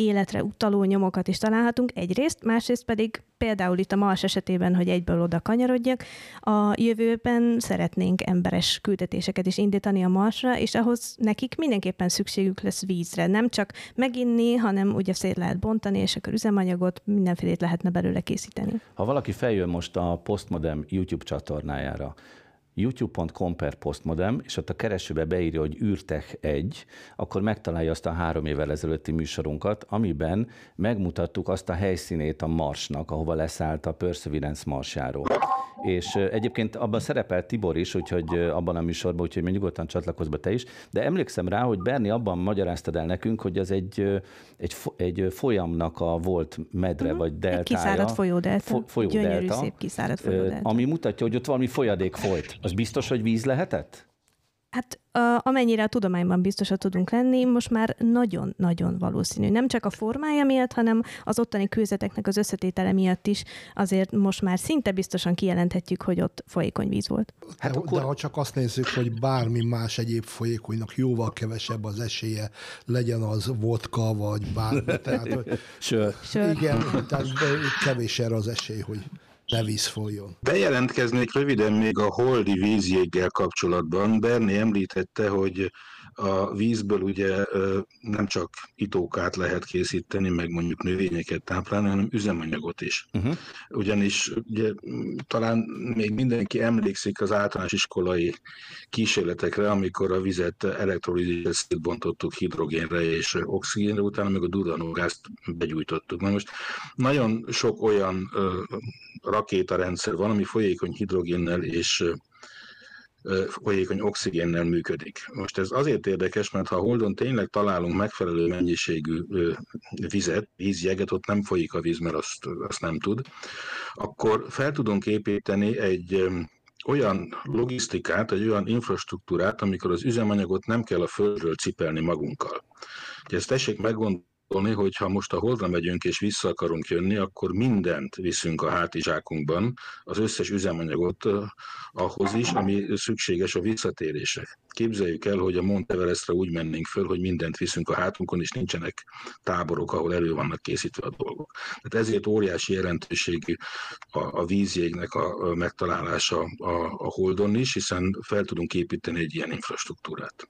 életre utaló nyomokat is találhatunk egyrészt, másrészt pedig például itt a Mars esetében, hogy egyből oda kanyarodjak, a jövőben szeretnénk emberes küldetéseket is indítani a Marsra, és ahhoz nekik mindenképpen szükségük lesz vízre. Nem csak meginni, hanem ugye szét lehet bontani, és akkor üzemanyagot, mindenfélét lehetne belőle készíteni.
Ha valaki feljön most a Postmodem YouTube csatornájára, youtube.com per postmodem, és ott a keresőbe beírja, hogy űrtech 1, akkor megtalálja azt a három évvel ezelőtti műsorunkat, amiben megmutattuk azt a helyszínét a Marsnak, ahova leszállt a Perseverance Marsjáról. És egyébként abban szerepelt Tibor is, úgyhogy abban a műsorban, úgyhogy még nyugodtan csatlakozz be te is, de emlékszem rá, hogy Berni abban magyaráztad el nekünk, hogy ez egy, egy, egy folyamnak a volt medre vagy deltája.
Egy kiszáradt folyódelta.
Fo- folyó
Gyönyörű, szép kiszáradt folyódelta.
Ami mutatja, hogy ott valami folyadék folyt. Az biztos, hogy víz lehetett?
Hát a, amennyire a tudományban biztosak tudunk lenni, most már nagyon-nagyon valószínű. Nem csak a formája miatt, hanem az ottani kőzeteknek az összetétele miatt is azért most már szinte biztosan kijelenthetjük, hogy ott folyékony víz volt.
Hát
de,
akkor-
de ha csak azt nézzük, hogy bármi más egyéb folyékonynak jóval kevesebb az esélye, legyen az vodka, vagy bármi. Tehát, hogy
Sör.
Sör.
igen, tehát kevés erre az esély, hogy ne víz folyjon.
Bejelentkeznék röviden még a holdi vízjéggel kapcsolatban. Berni említette, hogy a vízből ugye nem csak itókát lehet készíteni, meg mondjuk növényeket táplálni, hanem üzemanyagot is.
Uh-huh.
Ugyanis ugye, talán még mindenki emlékszik az általános iskolai kísérletekre, amikor a vizet elektrolízisre szétbontottuk hidrogénre és oxigénre, utána meg a duranógázt begyújtottuk. Na most nagyon sok olyan rakétarendszer van, ami folyékony hidrogénnel és folyékony oxigénnel működik. Most ez azért érdekes, mert ha a Holdon tényleg találunk megfelelő mennyiségű vizet, vízjeget, ott nem folyik a víz, mert azt, azt nem tud, akkor fel tudunk építeni egy olyan logisztikát, egy olyan infrastruktúrát, amikor az üzemanyagot nem kell a földről cipelni magunkkal. Ugye ezt tessék meggondolni, hogy ha most a Holdra megyünk és vissza akarunk jönni, akkor mindent viszünk a hátizsákunkban, az összes üzemanyagot ahhoz is, ami szükséges a visszatérésre. Képzeljük el, hogy a Mount Everestre úgy mennénk föl, hogy mindent viszünk a hátunkon, és nincsenek táborok, ahol elő vannak készítve a dolgok. Tehát ezért óriási jelentőségű a, a vízjégnek a megtalálása a, a Holdon is, hiszen fel tudunk építeni egy ilyen infrastruktúrát.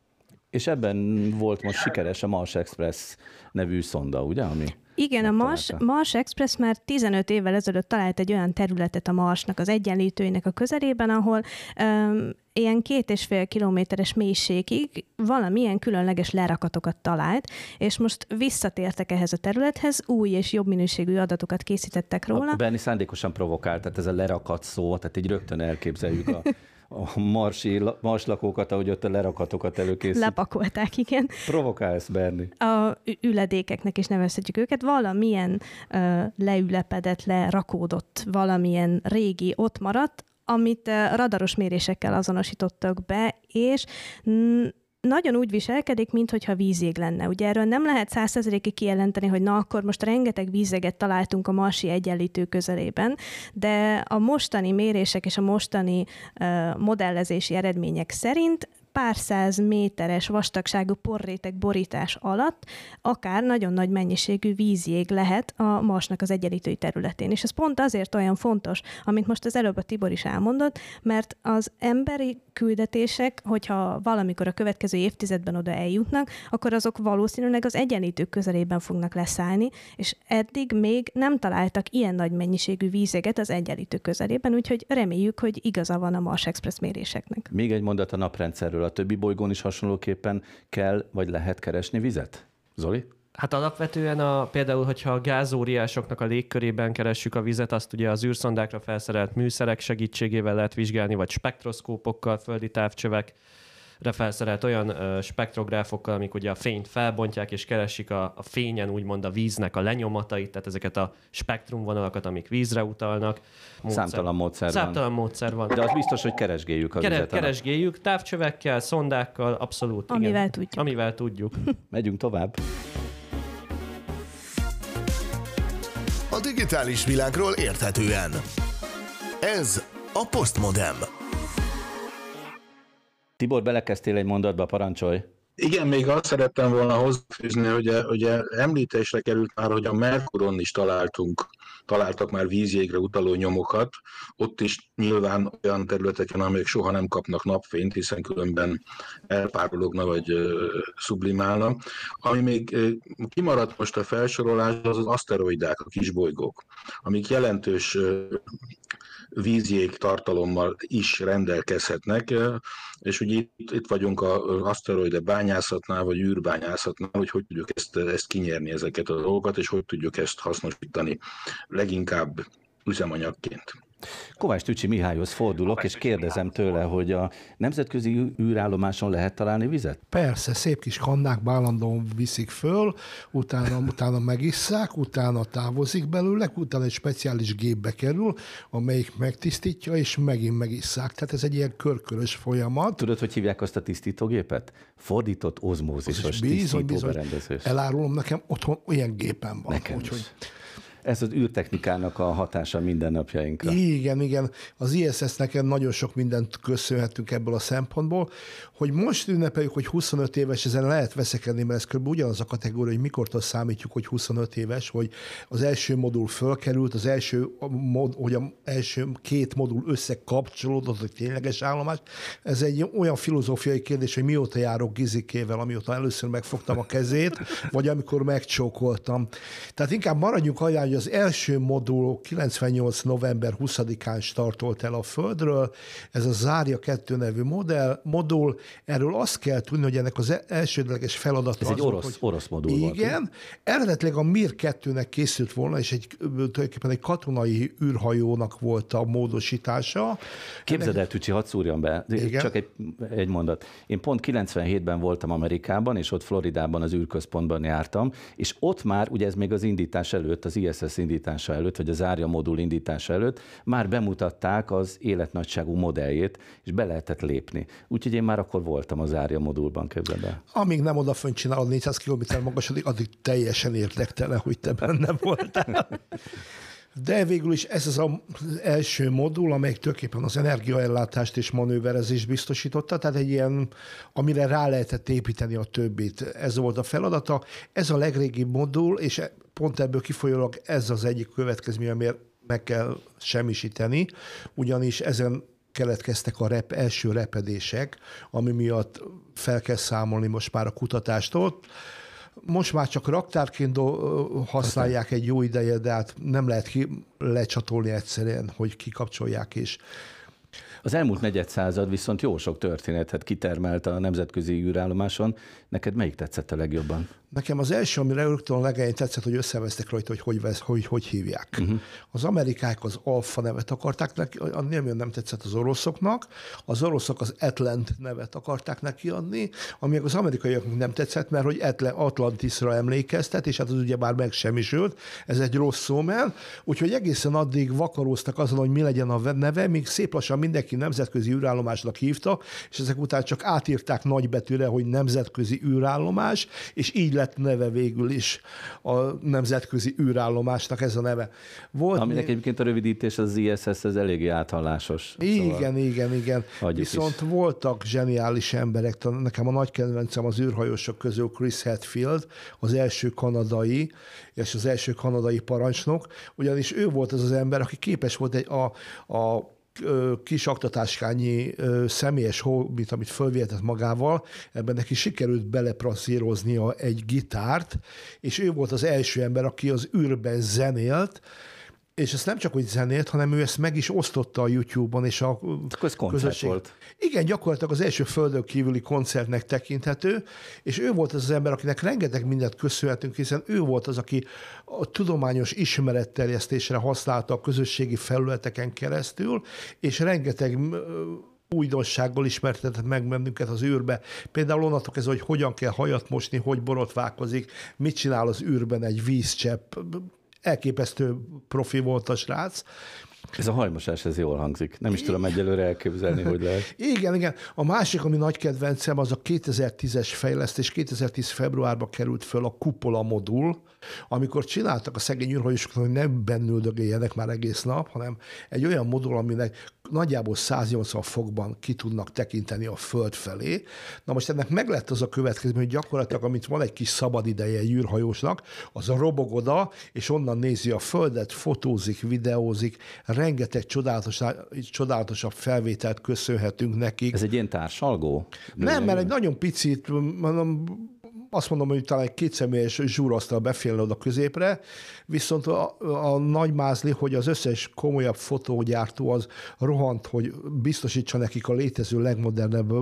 És ebben volt most sikeres a Mars Express nevű szonda, ugye? Ami
Igen, a Mars, Mars Express már 15 évvel ezelőtt talált egy olyan területet a Marsnak, az egyenlítőinek a közelében, ahol um, ilyen két és fél kilométeres mélységig valamilyen különleges lerakatokat talált, és most visszatértek ehhez a területhez, új és jobb minőségű adatokat készítettek róla.
A Berni szándékosan provokált, tehát ez a lerakat szó, tehát így rögtön elképzeljük a a marsi, lakókat, ahogy ott a lerakatokat előkészít.
Lepakolták, igen.
Provokálsz, Berni.
A üledékeknek is nevezhetjük őket. Valamilyen uh, leülepedett, lerakódott, valamilyen régi ott maradt, amit radaros mérésekkel azonosítottak be, és nagyon úgy viselkedik, mintha vízég lenne. Ugye erről nem lehet százszerzelékig kijelenteni, hogy na akkor most rengeteg vízeget találtunk a marsi egyenlítő közelében, de a mostani mérések és a mostani uh, modellezési eredmények szerint pár száz méteres vastagságú porréteg borítás alatt akár nagyon nagy mennyiségű vízjég lehet a Marsnak az egyenlítői területén. És ez pont azért olyan fontos, amit most az előbb a Tibor is elmondott, mert az emberi küldetések, hogyha valamikor a következő évtizedben oda eljutnak, akkor azok valószínűleg az egyenlítők közelében fognak leszállni, és eddig még nem találtak ilyen nagy mennyiségű vízeget az egyenlítők közelében, úgyhogy reméljük, hogy igaza van a Mars Express méréseknek.
Még egy mondat a naprendszerről a többi bolygón is hasonlóképpen kell vagy lehet keresni vizet? Zoli?
Hát alapvetően a, például, hogyha a gázóriásoknak a légkörében keressük a vizet, azt ugye az űrszondákra felszerelt műszerek segítségével lehet vizsgálni, vagy spektroszkópokkal, földi távcsövek felszerelt olyan spektrográfokkal, amik ugye a fényt felbontják, és keresik a, a fényen úgymond a víznek a lenyomatait, tehát ezeket a spektrumvonalakat, amik vízre utalnak.
Módszer. Számtalan módszer
Számtalan van. módszer van.
De az biztos, hogy keresgéljük a
Kere. Keresgéljük, távcsövekkel, szondákkal, abszolút.
Amivel
igen.
tudjuk.
Amivel tudjuk.
Megyünk tovább.
A digitális világról érthetően. Ez a Postmodem.
Tibor, belekezdtél egy mondatba, parancsolj.
Igen, még azt szerettem volna hozzáfűzni, hogy ugye említésre került már, hogy a Merkuron is találtunk, találtak már vízjégre utaló nyomokat, ott is nyilván olyan területeken, amelyek soha nem kapnak napfényt, hiszen különben elpárologna vagy sublimálna. Ami még kimaradt most a felsorolás, az az aszteroidák, a kisbolygók, amik jelentős vízjég tartalommal is rendelkezhetnek, és ugye itt, itt vagyunk az aszteroide bányászatnál, vagy űrbányászatnál, hogy hogy tudjuk ezt, ezt kinyerni ezeket a dolgokat, és hogy tudjuk ezt hasznosítani leginkább üzemanyagként.
Kovács Tücsi Mihályhoz fordulok, Kovács és kérdezem tőle, hogy a nemzetközi űrállomáson lehet találni vizet?
Persze, szép kis kannák állandóan viszik föl, utána, utána megisszák, utána távozik belőle, utána egy speciális gépbe kerül, amelyik megtisztítja, és megint megisszák. Tehát ez egy ilyen körkörös folyamat.
Tudod, hogy hívják azt a tisztítógépet? Fordított ozmózisos bizony, bizony.
Elárulom, nekem otthon olyan gépen van.
Nekem úgyhogy... Is ez az űrtechnikának a hatása mindennapjainkra.
Igen, igen. Az ISS nekem nagyon sok mindent köszönhetünk ebből a szempontból, hogy most ünnepeljük, hogy 25 éves, ezen lehet veszekedni, mert ez kb. ugyanaz a kategória, hogy mikortól számítjuk, hogy 25 éves, hogy az első modul fölkerült, az első, mod, hogy az első két modul összekapcsolódott, hogy tényleges állomás. Ez egy olyan filozófiai kérdés, hogy mióta járok Gizikével, amióta először megfogtam a kezét, vagy amikor megcsókoltam. Tehát inkább maradjunk olyan, hogy az első modul 98. november 20-án startolt el a Földről, ez a Zárja 2 nevű modell, modul, erről azt kell tudni, hogy ennek az elsődleges feladata
Ez
az
egy orosz,
hogy,
orosz modul
Igen,
volt,
eredetileg a Mir 2-nek készült volna, és egy, tulajdonképpen egy katonai űrhajónak volt a módosítása.
Képzeld el, Tücsi, hadd szúrjam be, Igen? csak egy, egy mondat. Én pont 97-ben voltam Amerikában, és ott Floridában az űrközpontban jártam, és ott már, ugye ez még az indítás előtt, az ISS ISS indítása előtt, vagy az árja modul indítása előtt már bemutatták az életnagyságú modelljét, és be lehetett lépni. Úgyhogy én már akkor voltam az árja modulban, képzeld el.
Amíg nem odafönt csinálod 400 km magasodik, addig teljesen érdektelen, hogy te benne voltál. De végül is ez az az első modul, amely tulajdonképpen az energiaellátást és manőverezést biztosította, tehát egy ilyen, amire rá lehetett építeni a többit. Ez volt a feladata. Ez a legrégibb modul, és pont ebből kifolyólag ez az egyik következmény, amiért meg kell semmisíteni, ugyanis ezen keletkeztek a rep, első repedések, ami miatt fel kell számolni most már a kutatástól Most már csak raktárként használják egy jó ideje, de hát nem lehet ki lecsatolni egyszerűen, hogy kikapcsolják és
az elmúlt negyed század viszont jó sok történetet kitermelt a nemzetközi űrállomáson. Neked melyik tetszett a legjobban?
Nekem az első, amire rögtön a legelején tetszett, hogy összevesztek rajta, hogy hogy, vesz, hogy, hogy hívják. Uh-huh. Az amerikák az alfa nevet akarták neki, nem, nem tetszett az oroszoknak, az oroszok az Atlant nevet akarták neki adni, ami az amerikaiaknak nem tetszett, mert hogy Atlantisra emlékeztet, és hát az ugye már megsemmisült, ez egy rossz szó, mert úgyhogy egészen addig vakaróztak azon, hogy mi legyen a neve, míg szép lassan mindenki nemzetközi űrállomásnak hívta, és ezek után csak átírták nagybetűre, hogy nemzetközi űrállomás, és így lett neve végül is a nemzetközi űrállomásnak ez a neve.
Volt Aminek né... egyébként a rövidítés az ISS, ez eléggé áthallásos.
Igen, szóval igen, igen. Viszont is. voltak zseniális emberek, nekem a nagy kedvencem az űrhajósok közül Chris Hadfield, az első kanadai, és az első kanadai parancsnok, ugyanis ő volt az az ember, aki képes volt egy, a, a kis aktatáskányi személyes hobbit, amit fölvihetett magával, ebben neki sikerült beleprasszíroznia egy gitárt, és ő volt az első ember, aki az űrben zenélt, és ezt nem csak úgy zenélt, hanem ő ezt meg is osztotta a YouTube-on, és a
ez közösség. volt.
Igen, gyakorlatilag az első földön kívüli koncertnek tekinthető, és ő volt az az ember, akinek rengeteg mindent köszönhetünk, hiszen ő volt az, aki a tudományos ismeretterjesztésre használta a közösségi felületeken keresztül, és rengeteg újdonsággal ismertetett meg bennünket az űrbe. Például onnantól ez, hogy hogyan kell hajat mosni, hogy borotválkozik, mit csinál az űrben egy vízcsepp, elképesztő profi volt a srác,
ez a hajmosás, ez jól hangzik. Nem is tudom egyelőre elképzelni, hogy lehet.
Igen, igen. A másik, ami nagy kedvencem, az a 2010-es fejlesztés. 2010 februárban került föl a kupola modul, amikor csináltak a szegény űrhajósoknak, hogy nem bennüldögéljenek már egész nap, hanem egy olyan modul, aminek nagyjából 180 fokban ki tudnak tekinteni a föld felé. Na most ennek meg lett az a következő, hogy gyakorlatilag, amit van egy kis szabad ideje egy űrhajósnak, az a robog oda, és onnan nézi a földet, fotózik, videózik, rengeteg csodálatos, csodálatosabb felvételt köszönhetünk nekik.
Ez egy ilyen társalgó?
Nem, mert egy nagyon picit, mondom, azt mondom, hogy talán egy kétszemélyes zsúrasztal beférne oda középre, viszont a, a nagy mázli, hogy az összes komolyabb fotógyártó az rohant, hogy biztosítsa nekik a létező legmodernebb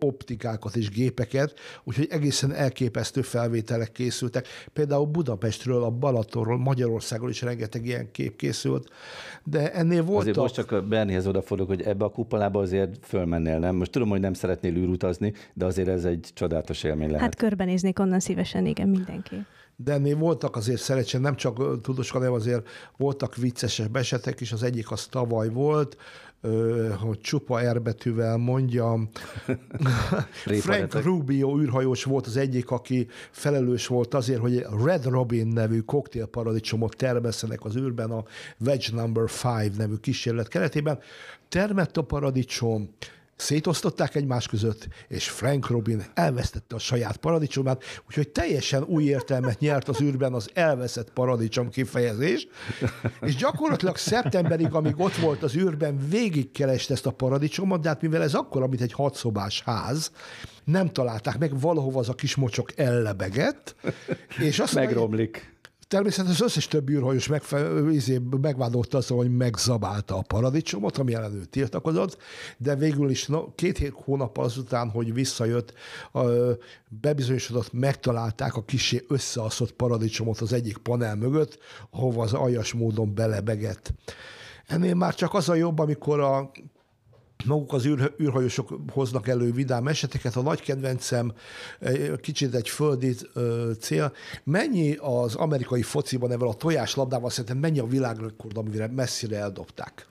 optikákat és gépeket, úgyhogy egészen elképesztő felvételek készültek. Például Budapestről, a Balatonról, Magyarországról is rengeteg ilyen kép készült, de ennél volt.
Azért most csak a Bernihez odafordulok, hogy ebbe a kupolába azért fölmennél, nem? Most tudom, hogy nem szeretnél űrutazni, de azért ez egy csodálatos élmény lehet.
Hát körbenéznék onnan szívesen, igen, mindenki
de ennél voltak azért szerencsén, nem csak tudós, hanem azért voltak viccesebb esetek is, az egyik az tavaly volt, hogy csupa erbetűvel mondjam. Frank Rubio űrhajós volt az egyik, aki felelős volt azért, hogy Red Robin nevű koktélparadicsomot termesztenek az űrben a Wedge Number 5 nevű kísérlet keretében. Termett a paradicsom, szétosztották egymás között, és Frank Robin elvesztette a saját paradicsomát, úgyhogy teljesen új értelmet nyert az űrben az elveszett paradicsom kifejezés, és gyakorlatilag szeptemberig, amíg ott volt az űrben, végigkereste ezt a paradicsomot, de hát mivel ez akkor, mint egy hatszobás ház, nem találták meg, valahova az a kis mocsok ellebegett, és azt
Megromlik.
Természetesen az összes többi űrhajós izé, megvádolta azt, hogy megzabálta a paradicsomot, ami ellen tiltakozott, de végül is no, két hét hónap azután, hogy visszajött, bebizonyosodott, megtalálták a kisé összeaszott paradicsomot az egyik panel mögött, ahova az aljas módon belebegett. Ennél már csak az a jobb, amikor a maguk az űr, űrhajósok hoznak elő vidám eseteket. A nagy kedvencem kicsit egy földi cél. Mennyi az amerikai fociban evel a tojáslabdával szerintem mennyi a világrekord, amire messzire eldobták?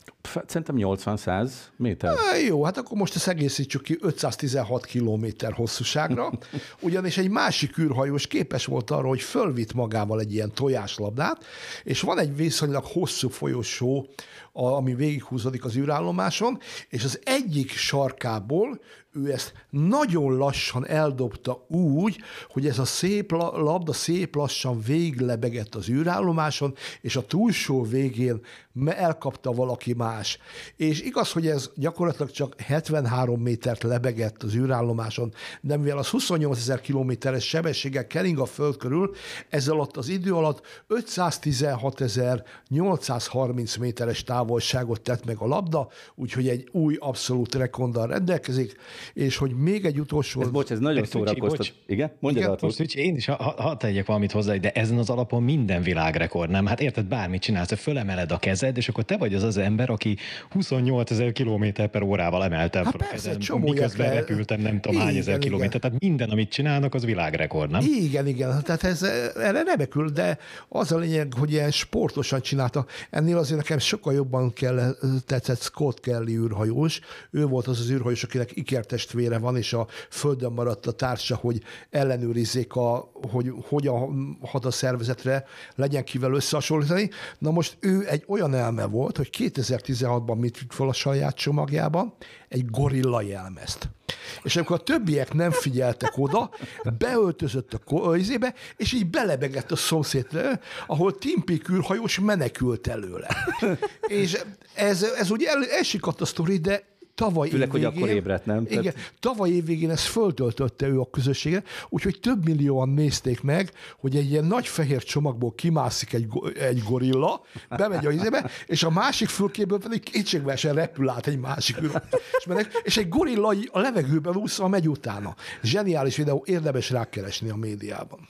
Szerintem 80-100 méter.
Há, jó, hát akkor most ezt egészítsük ki 516 kilométer hosszúságra, ugyanis egy másik űrhajós képes volt arra, hogy fölvitt magával egy ilyen tojáslabdát, és van egy viszonylag hosszú folyosó, ami végighúzódik az űrállomáson, és az egyik sarkából ő ezt nagyon lassan eldobta úgy, hogy ez a szép labda szép lassan véglebegett az űrállomáson, és a túlsó végén elkapta valaki más. És igaz, hogy ez gyakorlatilag csak 73 métert lebegett az űrállomáson, de mivel az 28 ezer kilométeres sebességgel kering a föld körül, ezzel alatt az idő alatt 516.830 méteres távolságot tett meg a labda, úgyhogy egy új abszolút rekordal rendelkezik, és hogy még egy utolsó...
Ez, bocs, ez nagyon szórakoztat. Igen? Mondja Igen,
most hogy én is ha, ha tegyek valamit hozzá, de ezen az alapon minden világrekord, nem? Hát érted, bármit csinálsz, hogy fölemeled a kezed, és akkor te vagy az az ember, aki 28 ezer kilométer per órával emeltem hát
fel persze, a kezem,
miközben le... repültem nem tudom igen, hány ezer kilométer. Tehát minden, amit csinálnak, az világrekord, nem?
Igen, igen. Tehát ez erre remekül, de az a lényeg, hogy ilyen sportosan csinálta. Ennél azért nekem sokkal jobban kell, tetszett Scott Kelly űrhajós. Ő volt az az űrhajós, akinek ikertestvére van, és a földön maradt a társa, hogy ellenőrizzék, a, hogy hogyan hat a szervezetre, legyen kivel összehasonlítani. Na most ő egy olyan elme volt, hogy 2016-ban mit vitt fel a saját csomagjában? Egy gorilla jelmezt. És amikor a többiek nem figyeltek oda, beöltözött a izébe, és így belebegett a szomszédre, ahol Timpik űrhajós menekült előle. és ez, ez ugye el, elsikadt a sztori, de tavaly
Főleg, hogy akkor ébredt, nem?
Igen, Tehát... tavaly évvégén ezt föltöltötte ő a közösséget, úgyhogy több millióan nézték meg, hogy egy ilyen nagy fehér csomagból kimászik egy, egy gorilla, bemegy a izébe, és a másik fülkéből pedig kétségvesen repül át egy másik űr. És, és egy gorilla a levegőben úszva megy utána. Zseniális videó, érdemes rákeresni a médiában.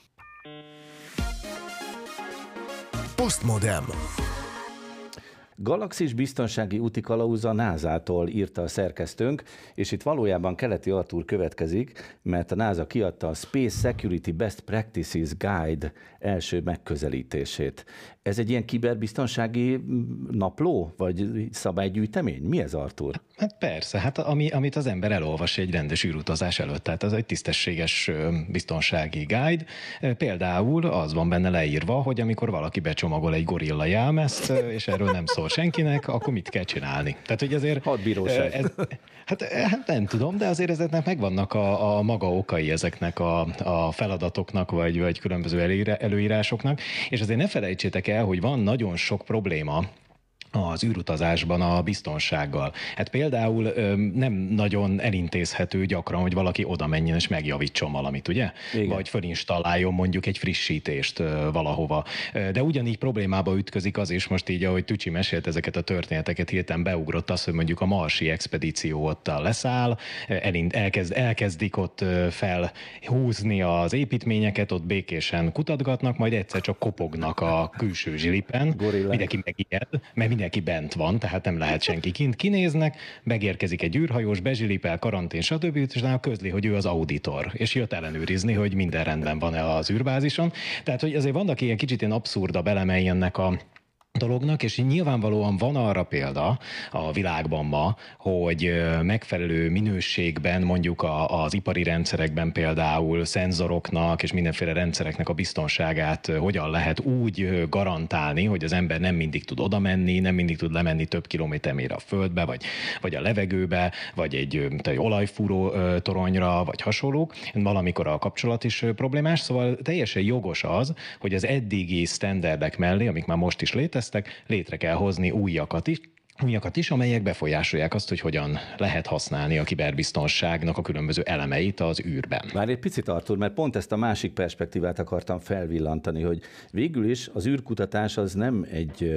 Postmodem.
Galaxis biztonsági úti kalauza NASA-tól írta a szerkesztőnk, és itt valójában keleti Artúr következik, mert a NASA kiadta a Space Security Best Practices Guide első megközelítését. Ez egy ilyen kiberbiztonsági napló, vagy szabálygyűjtemény? Mi ez, Artur?
Hát persze, hát ami, amit az ember elolvas egy rendes űrutazás előtt, tehát ez egy tisztességes biztonsági guide. Például az van benne leírva, hogy amikor valaki becsomagol egy gorilla jelmezt, és erről nem szól senkinek, akkor mit kell csinálni? Tehát, hogy azért...
Hadbíróság. Ez,
hát, hát nem tudom, de azért ezeknek megvannak a, a maga okai ezeknek a, a feladatoknak, vagy, vagy különböző előírásoknak, és azért ne felejtsétek el, hogy van nagyon sok probléma, az űrutazásban a biztonsággal. Hát például nem nagyon elintézhető gyakran, hogy valaki oda menjen és megjavítson valamit, ugye? Igen. Vagy fölinstaláljon mondjuk egy frissítést valahova. De ugyanígy problémába ütközik az is, most így, ahogy Tücsi mesélt ezeket a történeteket, hirtelen beugrott az, hogy mondjuk a marsi expedíció ott leszáll, elind, elkezd, elkezdik ott felhúzni az építményeket, ott békésen kutatgatnak, majd egyszer csak kopognak a külső zsilipen, Gorillák. mindenki megijed, mert mindenki bent van, tehát nem lehet senki kint. Kinéznek, megérkezik egy űrhajós, bezsilipel, karantén, stb. és utána közli, hogy ő az auditor, és jött ellenőrizni, hogy minden rendben van-e az űrbázison. Tehát, hogy azért vannak ilyen kicsit ilyen abszurda belemei ennek a dolognak, és nyilvánvalóan van arra példa a világban ma, hogy megfelelő minőségben mondjuk a, az ipari rendszerekben például szenzoroknak és mindenféle rendszereknek a biztonságát hogyan lehet úgy garantálni, hogy az ember nem mindig tud oda menni, nem mindig tud lemenni több kilométer mélyre a földbe, vagy, vagy a levegőbe, vagy egy, egy olajfúró toronyra, vagy hasonlók. Valamikor a kapcsolat is problémás, szóval teljesen jogos az, hogy az eddigi standardek mellé, amik már most is léteznek, léteztek, létre kell hozni újakat is, újakat is, amelyek befolyásolják azt, hogy hogyan lehet használni a kiberbiztonságnak a különböző elemeit az űrben.
Már egy picit, Artur, mert pont ezt a másik perspektívát akartam felvillantani, hogy végül is az űrkutatás az nem egy,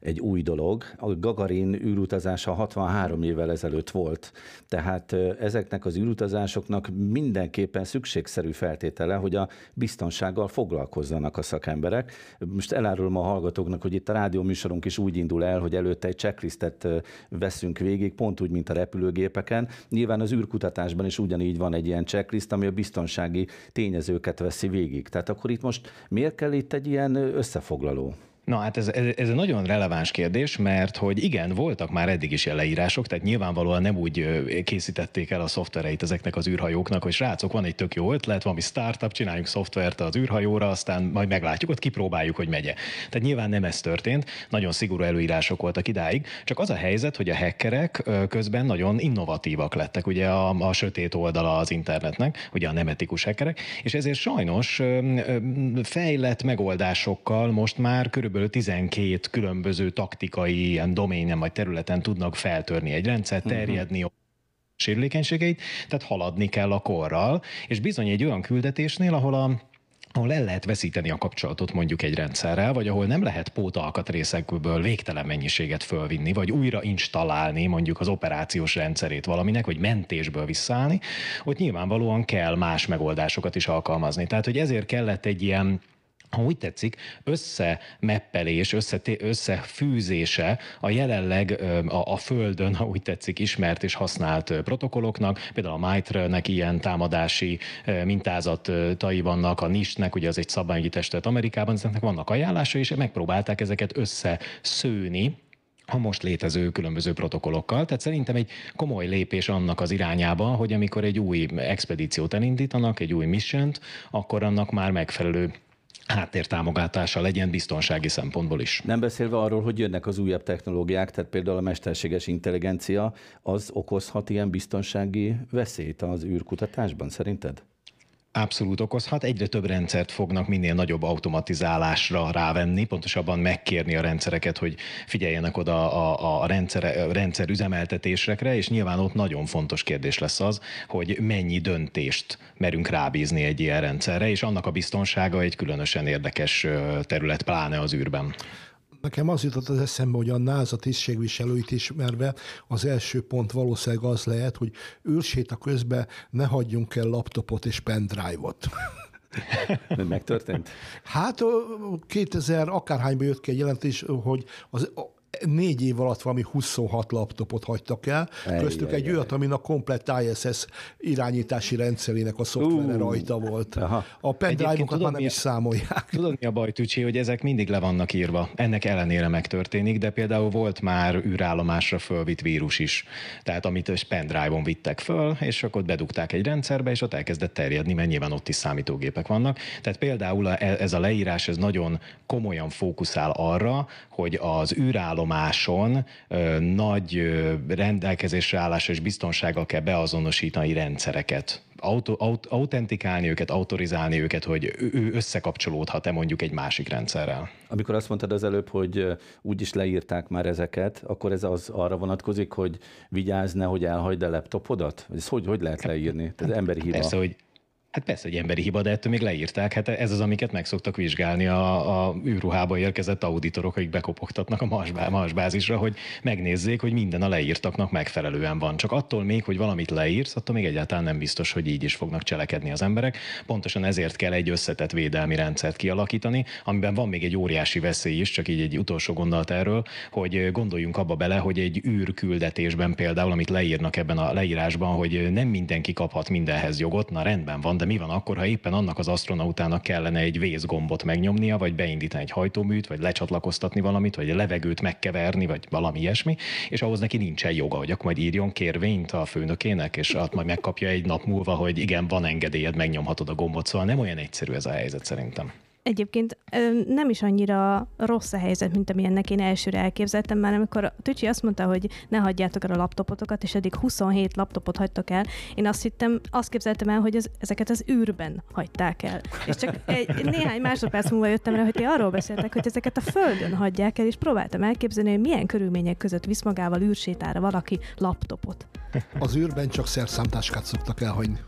egy új dolog. A Gagarin űrutazása 63 évvel ezelőtt volt. Tehát ezeknek az űrutazásoknak mindenképpen szükségszerű feltétele, hogy a biztonsággal foglalkozzanak a szakemberek. Most elárulom a hallgatóknak, hogy itt a rádióműsorunk is úgy indul el, hogy előtte egy checklist tesztet veszünk végig, pont úgy, mint a repülőgépeken. Nyilván az űrkutatásban is ugyanígy van egy ilyen checklist, ami a biztonsági tényezőket veszi végig. Tehát akkor itt most miért kell itt egy ilyen összefoglaló?
Na hát ez, ez, ez egy nagyon releváns kérdés, mert hogy igen, voltak már eddig is ilyen leírások, tehát nyilvánvalóan nem úgy készítették el a szoftvereit ezeknek az űrhajóknak, hogy srácok, van egy tök jó ötlet, valami startup, csináljunk szoftvert az űrhajóra, aztán majd meglátjuk, ott kipróbáljuk, hogy megye. Tehát nyilván nem ez történt, nagyon szigorú előírások voltak idáig, csak az a helyzet, hogy a hackerek közben nagyon innovatívak lettek, ugye a, a sötét oldala az internetnek, ugye a nem etikus hackerek, és ezért sajnos fejlett megoldásokkal most már körülbelül körülbelül 12 különböző taktikai ilyen doménen vagy területen tudnak feltörni egy rendszer, mhm. terjedni, uh-huh sérülékenységeit, tehát haladni kell a korral, és bizony egy olyan küldetésnél, ahol a ahol el lehet veszíteni a kapcsolatot mondjuk egy rendszerrel, vagy ahol nem lehet pótalkatrészekből végtelen mennyiséget fölvinni, vagy újra installálni mondjuk az operációs rendszerét valaminek, vagy mentésből visszaállni, ott nyilvánvalóan kell más megoldásokat is alkalmazni. Tehát, hogy ezért kellett egy ilyen ha úgy tetszik, összemeppelés, össze, összefűzése a jelenleg a, a Földön, ha úgy tetszik, ismert és használt protokolloknak. Például a Mitre-nek ilyen támadási mintázatai vannak, a NIST-nek, ugye az egy szabványügyi testet Amerikában, ezeknek vannak ajánlása, és megpróbálták ezeket összeszőni, a most létező különböző protokollokkal. Tehát szerintem egy komoly lépés annak az irányába, hogy amikor egy új expedíciót elindítanak, egy új missiont, akkor annak már megfelelő háttértámogatása legyen biztonsági szempontból is.
Nem beszélve arról, hogy jönnek az újabb technológiák, tehát például a mesterséges intelligencia, az okozhat ilyen biztonsági veszélyt az űrkutatásban, szerinted?
Abszolút okozhat. Egyre több rendszert fognak minél nagyobb automatizálásra rávenni, pontosabban megkérni a rendszereket, hogy figyeljenek oda a, a rendszer, a rendszer üzemeltetésre, és nyilván ott nagyon fontos kérdés lesz az, hogy mennyi döntést merünk rábízni egy ilyen rendszerre, és annak a biztonsága egy különösen érdekes terület, pláne az űrben.
Nekem az jutott az eszembe, hogy a NASA tisztségviselőit ismerve az első pont valószínűleg az lehet, hogy űrséta közben ne hagyjunk el laptopot és pendrive-ot.
Megtörtént?
Hát 2000 akárhányban jött ki egy jelentés, hogy az négy év alatt valami 26 laptopot hagytak el, ej, köztük ej, egy ej. olyat, amin a komplett ISS irányítási rendszerének a szoftvere uh, rajta volt. Aha. A pendrive-okat már nem is számolják.
Tudod, mi a baj, Tücsi, hogy ezek mindig le vannak írva. Ennek ellenére megtörténik, de például volt már űrállomásra fölvitt vírus is. Tehát amit pendrive-on vittek föl, és akkor bedugták egy rendszerbe, és ott elkezdett terjedni, mert nyilván ott is számítógépek vannak. Tehát például ez a leírás, ez nagyon komolyan fókuszál arra, hogy az űrállomás állomáson nagy rendelkezésre állásra és biztonsággal kell beazonosítani rendszereket. Auto, aut, autentikálni őket, autorizálni őket, hogy ő összekapcsolódhat-e mondjuk egy másik rendszerrel.
Amikor azt mondtad az előbb, hogy úgy is leírták már ezeket, akkor ez az arra vonatkozik, hogy vigyázz, hogy elhagyd a laptopodat? Ez hogy, hogy lehet leírni? Ez emberi hiba.
Persze, hogy Hát persze, egy emberi hiba, de ettől még leírták. Hát ez az, amiket meg szoktak vizsgálni a, a űrruhába érkezett auditorok, akik bekopogtatnak a Mars, bázisra, hogy megnézzék, hogy minden a leírtaknak megfelelően van. Csak attól még, hogy valamit leírsz, attól még egyáltalán nem biztos, hogy így is fognak cselekedni az emberek. Pontosan ezért kell egy összetett védelmi rendszert kialakítani, amiben van még egy óriási veszély is, csak így egy utolsó gondolat erről, hogy gondoljunk abba bele, hogy egy űrküldetésben például, amit leírnak ebben a leírásban, hogy nem mindenki kaphat mindenhez jogot, na rendben van, de mi van akkor, ha éppen annak az astronautának kellene egy vészgombot megnyomnia, vagy beindítani egy hajtóműt, vagy lecsatlakoztatni valamit, vagy a levegőt megkeverni, vagy valami ilyesmi, és ahhoz neki nincsen joga, hogy akkor majd írjon kérvényt a főnökének, és azt majd megkapja egy nap múlva, hogy igen, van engedélyed, megnyomhatod a gombot, szóval nem olyan egyszerű ez a helyzet szerintem.
Egyébként nem is annyira rossz a helyzet, mint amilyennek én elsőre elképzeltem, már amikor a Tücsi azt mondta, hogy ne hagyjátok el a laptopotokat, és eddig 27 laptopot hagytok el, én azt hittem, azt képzeltem el, hogy ez, ezeket az űrben hagyták el. És csak egy, néhány másodperc múlva jöttem rá, hogy ti arról beszéltek, hogy ezeket a földön hagyják el, és próbáltam elképzelni, hogy milyen körülmények között visz magával űrsétára valaki laptopot.
Az űrben csak szerszámtáskát szoktak elhagyni.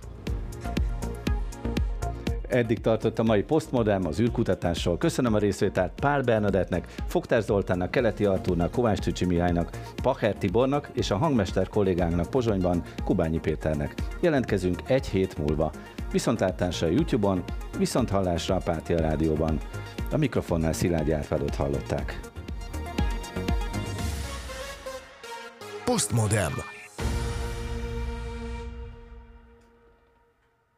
Eddig tartott a mai Postmodern az űrkutatásról. Köszönöm a részvételt Pál Bernadettnek, Fogtár Zoltánnak, Keleti Artúrnak, Kovács Tücsi Mihálynak, Pacher Tibornak és a hangmester kollégánknak Pozsonyban, Kubányi Péternek. Jelentkezünk egy hét múlva. Viszontlátásra a YouTube-on, viszont hallásra a Pátia Rádióban. A mikrofonnál Szilágyi Árpádot hallották.
Postmodern.